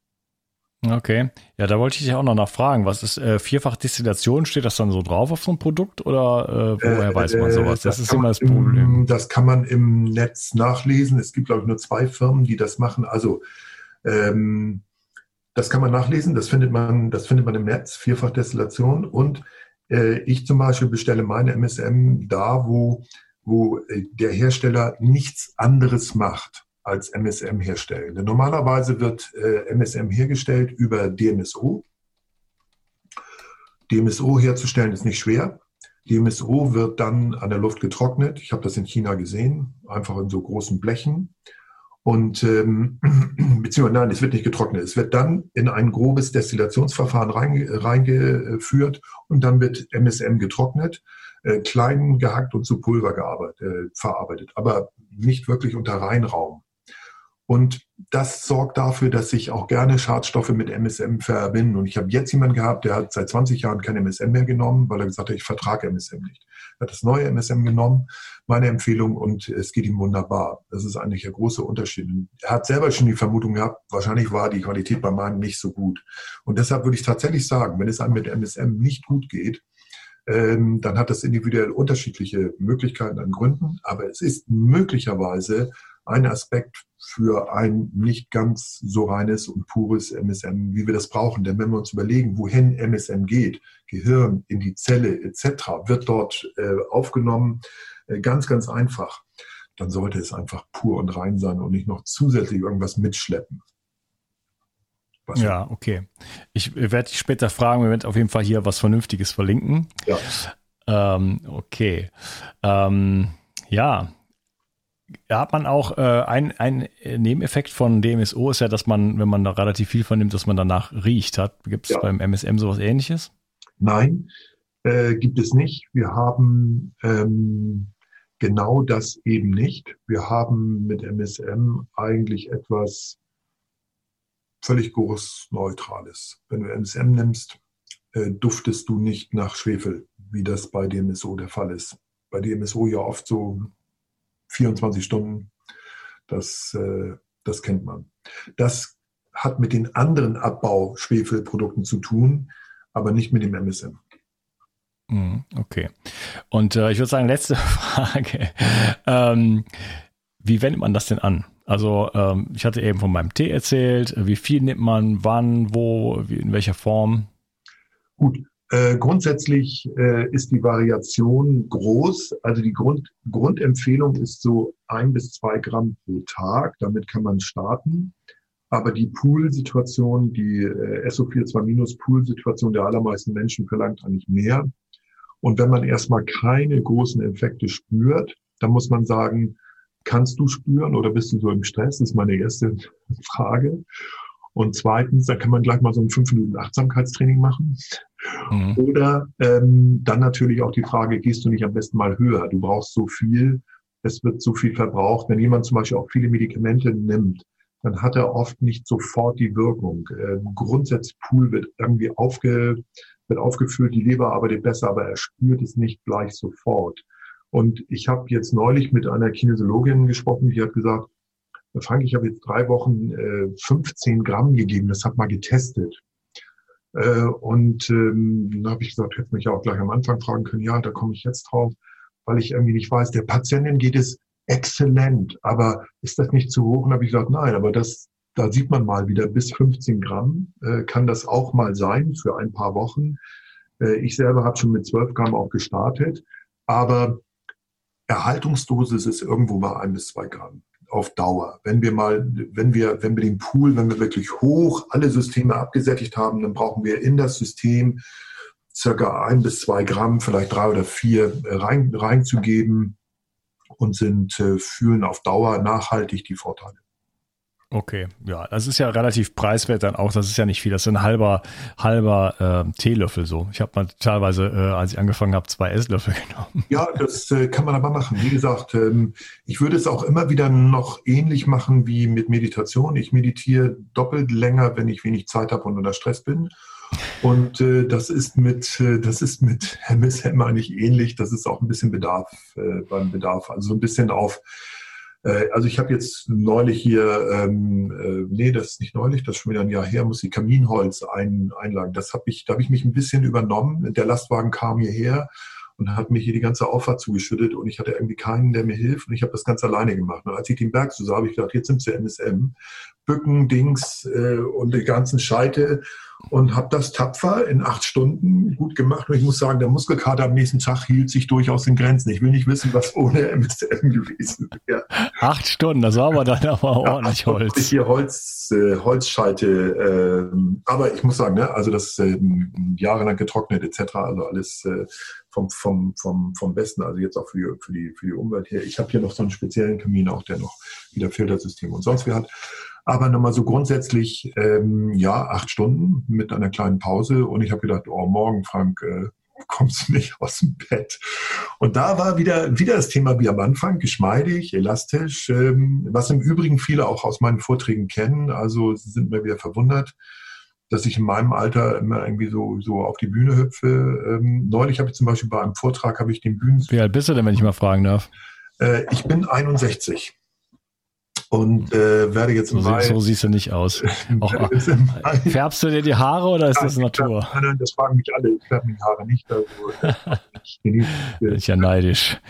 Okay. Ja, da wollte ich dich auch noch nachfragen. Was ist äh, Vierfach-Destillation? Steht das dann so drauf auf so einem Produkt oder äh, woher äh, weiß man sowas? Das, das ist immer das Problem. Im, das kann man im Netz nachlesen. Es gibt, glaube ich, nur zwei Firmen, die das machen. Also ähm, das kann man nachlesen. Das findet man, das findet man im Netz. Vierfach-Destillation. Und äh, ich zum Beispiel bestelle meine MSM da, wo, wo äh, der Hersteller nichts anderes macht als MSM herstellen. Denn normalerweise wird äh, MSM hergestellt über DMSO. DMSO herzustellen ist nicht schwer. DMSO wird dann an der Luft getrocknet. Ich habe das in China gesehen, einfach in so großen Blechen. Und ähm, *clears throat* beziehungsweise nein, es wird nicht getrocknet. Es wird dann in ein grobes Destillationsverfahren reingeführt und dann wird MSM getrocknet, äh, klein gehackt und zu Pulver gearbeitet, äh, verarbeitet, aber nicht wirklich unter Reinraum. Und das sorgt dafür, dass sich auch gerne Schadstoffe mit MSM verbinden. Und ich habe jetzt jemanden gehabt, der hat seit 20 Jahren kein MSM mehr genommen, weil er gesagt hat, ich vertrage MSM nicht. Er hat das neue MSM genommen, meine Empfehlung, und es geht ihm wunderbar. Das ist eigentlich der große Unterschied. Er hat selber schon die Vermutung gehabt, wahrscheinlich war die Qualität bei meinem nicht so gut. Und deshalb würde ich tatsächlich sagen, wenn es einem mit MSM nicht gut geht, ähm, dann hat das individuell unterschiedliche Möglichkeiten an Gründen, aber es ist möglicherweise ein Aspekt für ein nicht ganz so reines und pures MSM, wie wir das brauchen. Denn wenn wir uns überlegen, wohin MSM geht, Gehirn in die Zelle etc., wird dort äh, aufgenommen, äh, ganz, ganz einfach, dann sollte es einfach pur und rein sein und nicht noch zusätzlich irgendwas mitschleppen. Was ja, okay. Ich werde dich später fragen, wir werden auf jeden Fall hier was Vernünftiges verlinken. Ja. Ähm, okay. Ähm, ja, hat man auch äh, ein, ein Nebeneffekt von DMSO ist ja, dass man, wenn man da relativ viel von nimmt, dass man danach riecht hat. Gibt es ja. beim MSM sowas ähnliches? Nein, äh, gibt es nicht. Wir haben ähm, genau das eben nicht. Wir haben mit MSM eigentlich etwas völlig Geruchsneutrales. Wenn du MSM nimmst, äh, duftest du nicht nach Schwefel, wie das bei DMSO der Fall ist. Bei DMSO ja oft so 24 Stunden. Das, äh, das kennt man. Das hat mit den anderen Abbau-Schwefelprodukten zu tun, aber nicht mit dem MSM. Mhm, okay. Und äh, ich würde sagen, letzte *laughs* Frage. Ähm, wie wendet man das denn an? Also ähm, ich hatte eben von meinem Tee erzählt. Wie viel nimmt man, wann, wo, wie, in welcher Form? Gut, äh, grundsätzlich äh, ist die Variation groß. Also die Grund, Grundempfehlung ist so ein bis zwei Gramm pro Tag. Damit kann man starten. Aber die Pool-Situation, die äh, SO42-Pool-Situation der allermeisten Menschen verlangt eigentlich mehr. Und wenn man erstmal keine großen Effekte spürt, dann muss man sagen, kannst du spüren oder bist du so im Stress? Das ist meine erste *laughs* Frage. Und zweitens, da kann man gleich mal so ein fünf Minuten Achtsamkeitstraining machen. Mhm. Oder ähm, dann natürlich auch die Frage, gehst du nicht am besten mal höher? Du brauchst so viel, es wird so viel verbraucht. Wenn jemand zum Beispiel auch viele Medikamente nimmt, dann hat er oft nicht sofort die Wirkung. Ähm, Grundsatzpool wird irgendwie aufge, wird aufgefüllt, die Leber arbeitet besser, aber er spürt es nicht gleich sofort. Und ich habe jetzt neulich mit einer Kinesiologin gesprochen, die hat gesagt, Frank, ich habe jetzt drei Wochen äh, 15 Gramm gegeben, das hat mal getestet. Äh, und ähm, dann habe ich gesagt, hätte mich auch gleich am Anfang fragen können, ja, da komme ich jetzt drauf, weil ich irgendwie nicht weiß, der Patientin geht es exzellent, aber ist das nicht zu hoch? Und habe ich gesagt, nein, aber das, da sieht man mal wieder, bis 15 Gramm äh, kann das auch mal sein für ein paar Wochen. Äh, ich selber habe schon mit 12 Gramm auch gestartet. Aber Erhaltungsdosis ist irgendwo bei ein bis zwei Gramm auf Dauer. Wenn wir mal, wenn wir, wenn wir den Pool, wenn wir wirklich hoch alle Systeme abgesättigt haben, dann brauchen wir in das System circa ein bis zwei Gramm, vielleicht drei oder vier äh, rein, reinzugeben und sind, äh, fühlen auf Dauer nachhaltig die Vorteile. Okay, ja, das ist ja relativ preiswert dann auch. Das ist ja nicht viel. Das ist ein halber, halber äh, Teelöffel so. Ich habe mal teilweise, äh, als ich angefangen habe, zwei Esslöffel *laughs* genommen. Ja, das äh, kann man aber machen. Wie gesagt, ähm, ich würde es auch immer wieder noch ähnlich machen wie mit Meditation. Ich meditiere doppelt länger, wenn ich wenig Zeit habe und unter Stress bin. Und äh, das ist mit äh, das ist mit MSM eigentlich ähnlich. Das ist auch ein bisschen Bedarf äh, beim Bedarf. Also so ein bisschen auf also ich habe jetzt neulich hier, ähm, äh, nee, das ist nicht neulich, das ist schon wieder ein Jahr her, muss ich Kaminholz ein, einlagen. Das habe ich, da habe ich mich ein bisschen übernommen. Der Lastwagen kam hierher und hat mir hier die ganze Auffahrt zugeschüttet und ich hatte irgendwie keinen, der mir hilft und ich habe das ganz alleine gemacht. Und als ich den Berg so sah, habe ich gedacht, jetzt sind sie MSM, Bücken, Dings äh, und die ganzen Scheite und habe das tapfer in acht Stunden gut gemacht. Und ich muss sagen, der Muskelkater am nächsten Tag hielt sich durchaus in Grenzen. Ich will nicht wissen, was ohne MSM gewesen wäre. Acht Stunden, das war aber dann *laughs* aber ordentlich ja, Holz. Ich hier Holz, äh, Holzscheite, äh, aber ich muss sagen, ne, also das äh, jahrelang getrocknet etc. Also alles äh, vom, vom, vom, vom Besten, also jetzt auch für die, für die, für die Umwelt her. Ich habe hier noch so einen speziellen Kamin auch, der noch wieder Filtersystem und sonst wie hat. Aber nochmal so grundsätzlich, ähm, ja, acht Stunden mit einer kleinen Pause. Und ich habe gedacht, oh, morgen, Frank, äh, *laughs* kommst du nicht aus dem Bett. Und da war wieder, wieder das Thema wie am Anfang, geschmeidig, elastisch, ähm, was im Übrigen viele auch aus meinen Vorträgen kennen. Also sie sind mir wieder verwundert, dass ich in meinem Alter immer irgendwie so, so auf die Bühne hüpfe. Ähm, neulich habe ich zum Beispiel bei einem Vortrag, habe ich den Bühnen... Wie alt bist du denn, wenn ich mal fragen darf? Äh, ich bin 61 und äh, werde jetzt so, Mai, so siehst du nicht aus. *laughs* Auch, färbst du dir die Haare oder ist ja, das Natur? Nein, nein, das fragen mich alle. Ich färbe mir die Haare nicht. Also, äh, *laughs* ich genieße, Bin ich ja neidisch.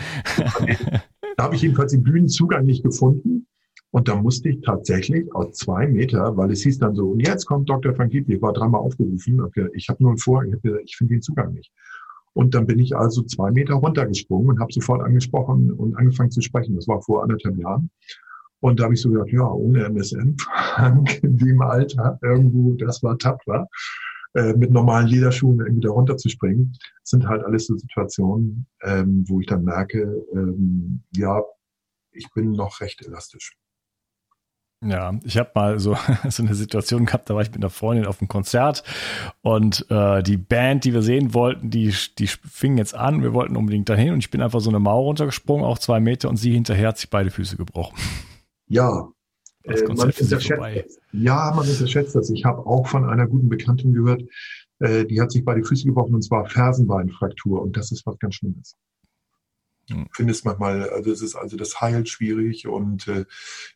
da habe ich jedenfalls den Bühnenzugang nicht gefunden. Und da musste ich tatsächlich aus zwei Meter, weil es hieß dann so, und jetzt kommt Dr. Frank ich war dreimal aufgerufen. Okay, ich habe nur ein Vor, ich, ich finde den Zugang nicht. Und dann bin ich also zwei Meter runtergesprungen und habe sofort angesprochen und angefangen zu sprechen. Das war vor anderthalb Jahren. Und da habe ich so gedacht, ja, ohne MSM, in dem Alter irgendwo, das war tapfer, äh, mit normalen Lederschuhen irgendwie da runterzuspringen, sind halt alles so Situationen, ähm, wo ich dann merke, ähm, ja, ich bin noch recht elastisch. Ja, ich habe mal so, *laughs* so eine Situation gehabt, da war ich mit einer Freundin auf einem Konzert und äh, die Band, die wir sehen wollten, die, die fing jetzt an, wir wollten unbedingt dahin und ich bin einfach so eine Mauer runtergesprungen, auch zwei Meter und sie hinterher hat sich beide Füße gebrochen. *laughs* Ja, äh, man unterschätzt Ja, man unterschätzt das. Ich habe auch von einer guten Bekannten gehört, äh, die hat sich bei die Füße gebrochen und zwar Fersenbeinfraktur und das ist was ganz Schlimmes. Findest manchmal, also es ist also das heilt schwierig und äh,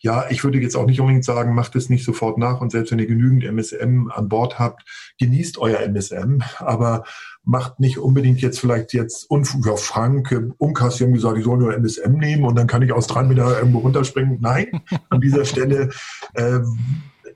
ja, ich würde jetzt auch nicht unbedingt sagen, macht es nicht sofort nach und selbst wenn ihr genügend MSM an Bord habt, genießt euer MSM, aber macht nicht unbedingt jetzt vielleicht jetzt Unfug auf Frank, äh, die haben gesagt, ich soll nur MSM nehmen und dann kann ich aus drei Meter irgendwo runterspringen. Nein, *laughs* an dieser Stelle äh,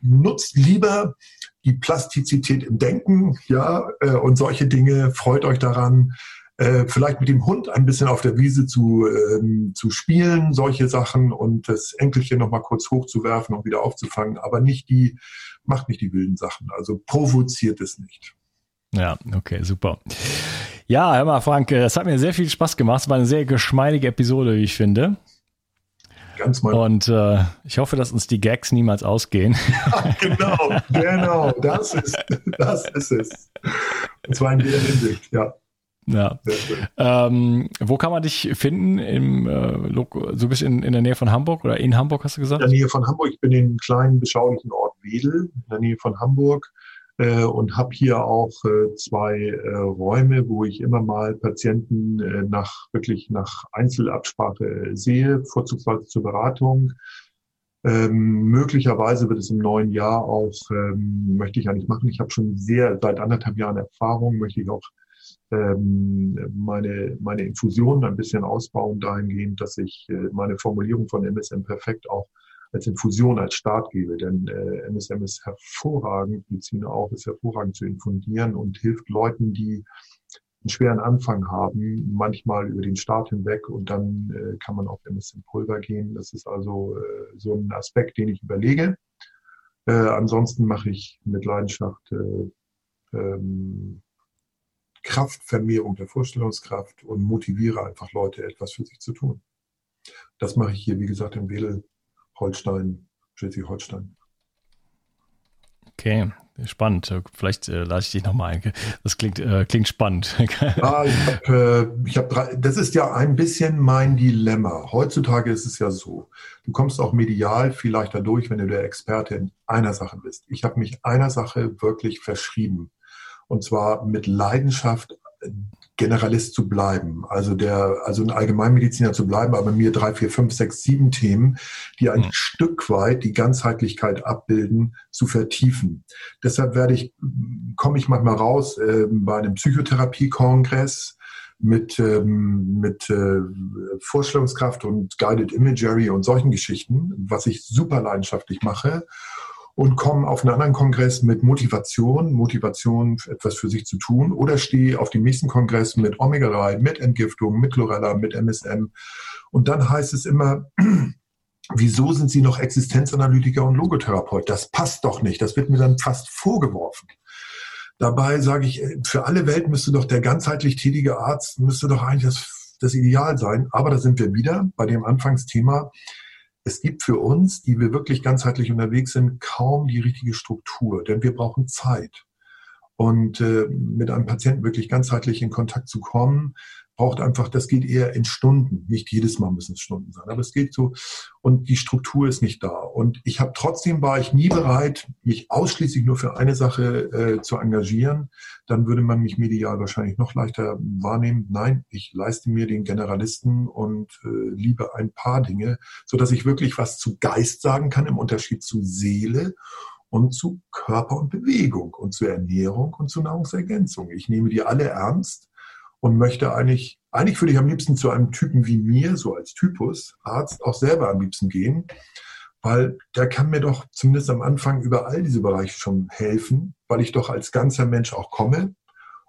nutzt lieber die Plastizität im Denken, ja, äh, und solche Dinge, freut euch daran, äh, vielleicht mit dem Hund ein bisschen auf der Wiese zu, ähm, zu spielen, solche Sachen und das Enkelchen nochmal kurz hochzuwerfen und wieder aufzufangen, aber nicht die, macht nicht die wilden Sachen, also provoziert es nicht. Ja, okay, super. Ja, hör mal, Frank, das hat mir sehr viel Spaß gemacht. Es war eine sehr geschmeidige Episode, wie ich finde. Ganz mal. Und äh, ich hoffe, dass uns die Gags niemals ausgehen. *laughs* Ja, genau, genau, das ist, das ist es. Und zwar in jeder Hinsicht, ja. Ja. Ähm, wo kann man dich finden? Im, äh, du bist in, in der Nähe von Hamburg oder in Hamburg, hast du gesagt? In der Nähe von Hamburg. Ich bin im kleinen, beschaulichen Ort Wedel, in der Nähe von Hamburg. Äh, und habe hier auch äh, zwei äh, Räume, wo ich immer mal Patienten äh, nach wirklich nach Einzelabsprache sehe, vorzugsweise zur Beratung. Ähm, möglicherweise wird es im neuen Jahr auch, ähm, möchte ich eigentlich machen. Ich habe schon sehr seit anderthalb Jahren Erfahrung, möchte ich auch meine, meine Infusionen ein bisschen ausbauen dahingehend, dass ich äh, meine Formulierung von MSM perfekt auch als Infusion, als Start gebe. Denn äh, MSM ist hervorragend, Medizin auch, ist hervorragend zu infundieren und hilft Leuten, die einen schweren Anfang haben, manchmal über den Start hinweg und dann äh, kann man auf MSM Pulver gehen. Das ist also äh, so ein Aspekt, den ich überlege. Äh, ansonsten mache ich mit Leidenschaft äh, ähm, Kraftvermehrung der Vorstellungskraft und motiviere einfach Leute, etwas für sich zu tun. Das mache ich hier, wie gesagt, in Wedel, Holstein, Schleswig-Holstein. Okay, spannend. Vielleicht äh, lasse ich dich nochmal ein. Das klingt, äh, klingt spannend. ah, *laughs* ich hab, äh, hab drei, das ist ja ein bisschen mein Dilemma. Heutzutage ist es ja so, du kommst auch medial viel leichter durch, wenn du der Experte in einer Sache bist. Ich habe mich einer Sache wirklich verschrieben. Und zwar mit Leidenschaft Generalist zu bleiben, also der, also ein Allgemeinmediziner zu bleiben, aber mir drei, vier, fünf, sechs, sieben Themen, die ein mhm. Stück weit die Ganzheitlichkeit abbilden, zu vertiefen. Deshalb werde ich, komme ich manchmal raus äh, bei einem Psychotherapie-Kongress mit, ähm, mit äh, Vorstellungskraft und Guided Imagery und solchen Geschichten, was ich super leidenschaftlich mache und komme auf einen anderen Kongress mit Motivation, Motivation, etwas für sich zu tun, oder stehe auf dem nächsten Kongress mit Omega-3, mit Entgiftung, mit Chlorella, mit MSM. Und dann heißt es immer, *clears throat* wieso sind Sie noch Existenzanalytiker und Logotherapeut? Das passt doch nicht. Das wird mir dann fast vorgeworfen. Dabei sage ich, für alle Welt müsste doch der ganzheitlich tätige Arzt, müsste doch eigentlich das, das Ideal sein. Aber da sind wir wieder bei dem Anfangsthema es gibt für uns, die wir wirklich ganzheitlich unterwegs sind, kaum die richtige Struktur, denn wir brauchen Zeit. Und äh, mit einem Patienten wirklich ganzheitlich in Kontakt zu kommen, braucht einfach, das geht eher in Stunden. Nicht jedes Mal müssen es Stunden sein, aber es geht so. Und die Struktur ist nicht da. Und ich habe trotzdem war ich nie bereit, mich ausschließlich nur für eine Sache äh, zu engagieren. Dann würde man mich medial wahrscheinlich noch leichter wahrnehmen. Nein, ich leiste mir den Generalisten und äh, liebe ein paar Dinge, so dass ich wirklich was zu Geist sagen kann im Unterschied zu Seele und zu Körper und Bewegung und zu Ernährung und zu Nahrungsergänzung. Ich nehme die alle ernst und möchte eigentlich, eigentlich würde ich am liebsten zu einem Typen wie mir, so als Typus, Arzt, auch selber am liebsten gehen, weil der kann mir doch zumindest am Anfang über all diese Bereiche schon helfen, weil ich doch als ganzer Mensch auch komme.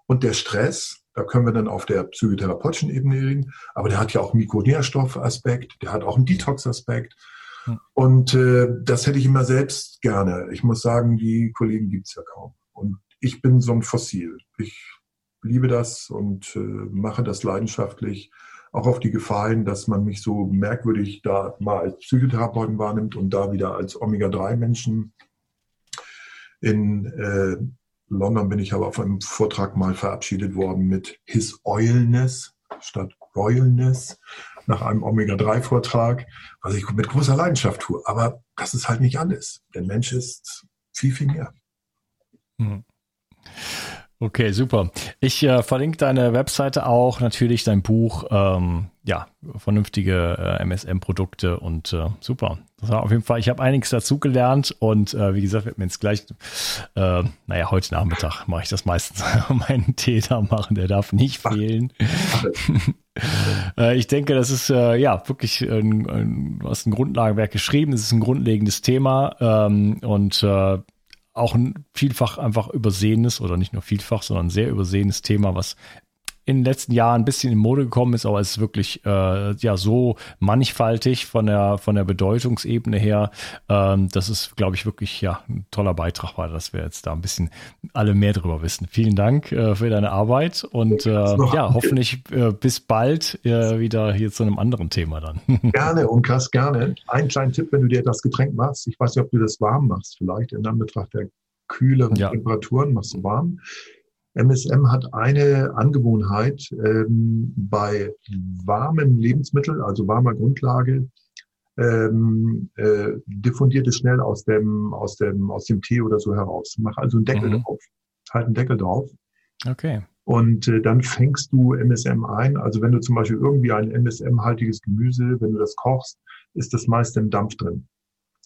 Und der Stress, da können wir dann auf der psychotherapeutischen Ebene reden, aber der hat ja auch einen Mikronährstoffaspekt, der hat auch einen Detox-Aspekt. Hm. Und äh, das hätte ich immer selbst gerne. Ich muss sagen, die Kollegen gibt's ja kaum. Und ich bin so ein Fossil. Ich liebe das und äh, mache das leidenschaftlich. Auch auf die Gefallen, dass man mich so merkwürdig da mal als Psychotherapeuten wahrnimmt und da wieder als Omega-3-Menschen. In äh, London bin ich aber auf einem Vortrag mal verabschiedet worden mit His Oilness statt Royalness nach einem Omega-3-Vortrag, was ich mit großer Leidenschaft tue. Aber das ist halt nicht alles. Der Mensch ist viel, viel mehr. Mhm. Okay, super. Ich äh, verlinke deine Webseite auch, natürlich dein Buch, ähm, ja, vernünftige äh, MSM-Produkte und äh, super. Das war auf jeden Fall, ich habe einiges dazugelernt und äh, wie gesagt, wird mir jetzt gleich, äh, naja, heute Nachmittag mache ich das meistens, *laughs* meinen Tee da machen, der darf nicht fehlen. *laughs* äh, ich denke, das ist ja wirklich, ein, ein, du hast ein Grundlagenwerk geschrieben, es ist ein grundlegendes Thema ähm, und auch ein vielfach einfach übersehenes oder nicht nur vielfach, sondern sehr übersehenes Thema, was in den letzten Jahren ein bisschen in Mode gekommen ist, aber es ist wirklich äh, ja so mannigfaltig von der von der Bedeutungsebene her. Ähm, das ist, glaube ich, wirklich ja ein toller Beitrag war, dass wir jetzt da ein bisschen alle mehr drüber wissen. Vielen Dank äh, für deine Arbeit und äh, ja, hoffentlich äh, bis bald äh, wieder hier zu einem anderen Thema dann. *laughs* Gerne und krass gerne. Ein kleiner Tipp, wenn du dir das Getränk machst. Ich weiß nicht, ob du das warm machst, vielleicht in Anbetracht der kühleren ja. Temperaturen machst du warm. MSM hat eine Angewohnheit, ähm, bei warmen Lebensmitteln, also warmer Grundlage, ähm, äh, diffundiert es schnell aus dem, aus, dem, aus dem Tee oder so heraus. Mach also einen Deckel mhm. drauf. Halt einen Deckel drauf. Okay. Und äh, dann fängst du MSM ein. Also wenn du zum Beispiel irgendwie ein MSM-haltiges Gemüse, wenn du das kochst, ist das meiste im Dampf drin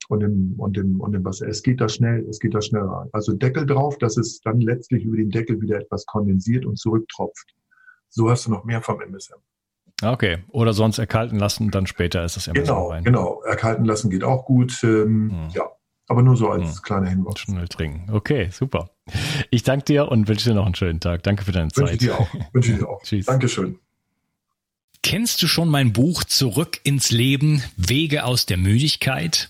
und im, und im, und im Wasser. Es geht da schnell, es geht da schnell rein. Also Deckel drauf, dass es dann letztlich über den Deckel wieder etwas kondensiert und zurücktropft. So hast du noch mehr vom MSM. Okay, oder sonst erkalten lassen, dann später ist das MSM genau, rein. Genau, erkalten lassen geht auch gut. Ähm, hm. Ja, Aber nur so als hm. kleiner Hinweis. Schnell trinken. Okay, super. Ich danke dir und wünsche dir noch einen schönen Tag. Danke für deine Zeit. Wünsche dir auch. Wünsche dir auch. *laughs* Tschüss. Dankeschön. Kennst du schon mein Buch Zurück ins Leben, Wege aus der Müdigkeit?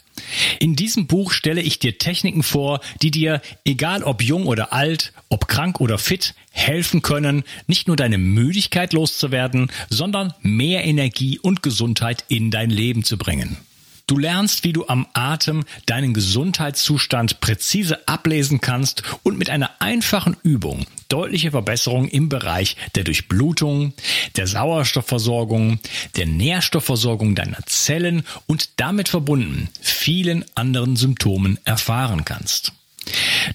In diesem Buch stelle ich dir Techniken vor, die dir, egal ob jung oder alt, ob krank oder fit, helfen können, nicht nur deine Müdigkeit loszuwerden, sondern mehr Energie und Gesundheit in dein Leben zu bringen. Du lernst, wie du am Atem deinen Gesundheitszustand präzise ablesen kannst und mit einer einfachen Übung deutliche Verbesserungen im Bereich der Durchblutung, der Sauerstoffversorgung, der Nährstoffversorgung deiner Zellen und damit verbunden vielen anderen Symptomen erfahren kannst.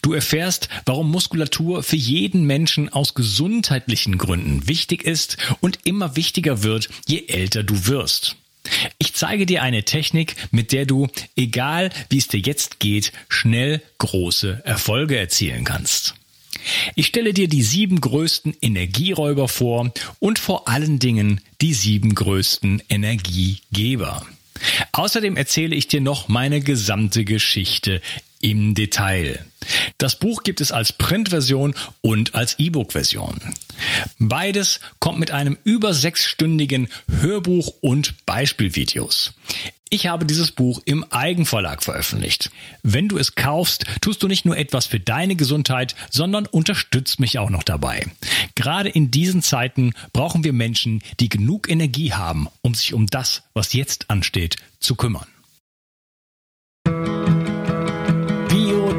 Du erfährst, warum Muskulatur für jeden Menschen aus gesundheitlichen Gründen wichtig ist und immer wichtiger wird, je älter du wirst. Ich zeige dir eine Technik, mit der du, egal wie es dir jetzt geht, schnell große Erfolge erzielen kannst. Ich stelle dir die sieben größten Energieräuber vor und vor allen Dingen die sieben größten Energiegeber. Außerdem erzähle ich dir noch meine gesamte Geschichte im Detail. Das Buch gibt es als Printversion und als E-Book-Version. Beides kommt mit einem über sechsstündigen Hörbuch und Beispielvideos. Ich habe dieses Buch im Eigenverlag veröffentlicht. Wenn du es kaufst, tust du nicht nur etwas für deine Gesundheit, sondern unterstützt mich auch noch dabei. Gerade in diesen Zeiten brauchen wir Menschen, die genug Energie haben, um sich um das, was jetzt ansteht, zu kümmern.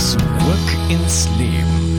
Zurück ins Leben.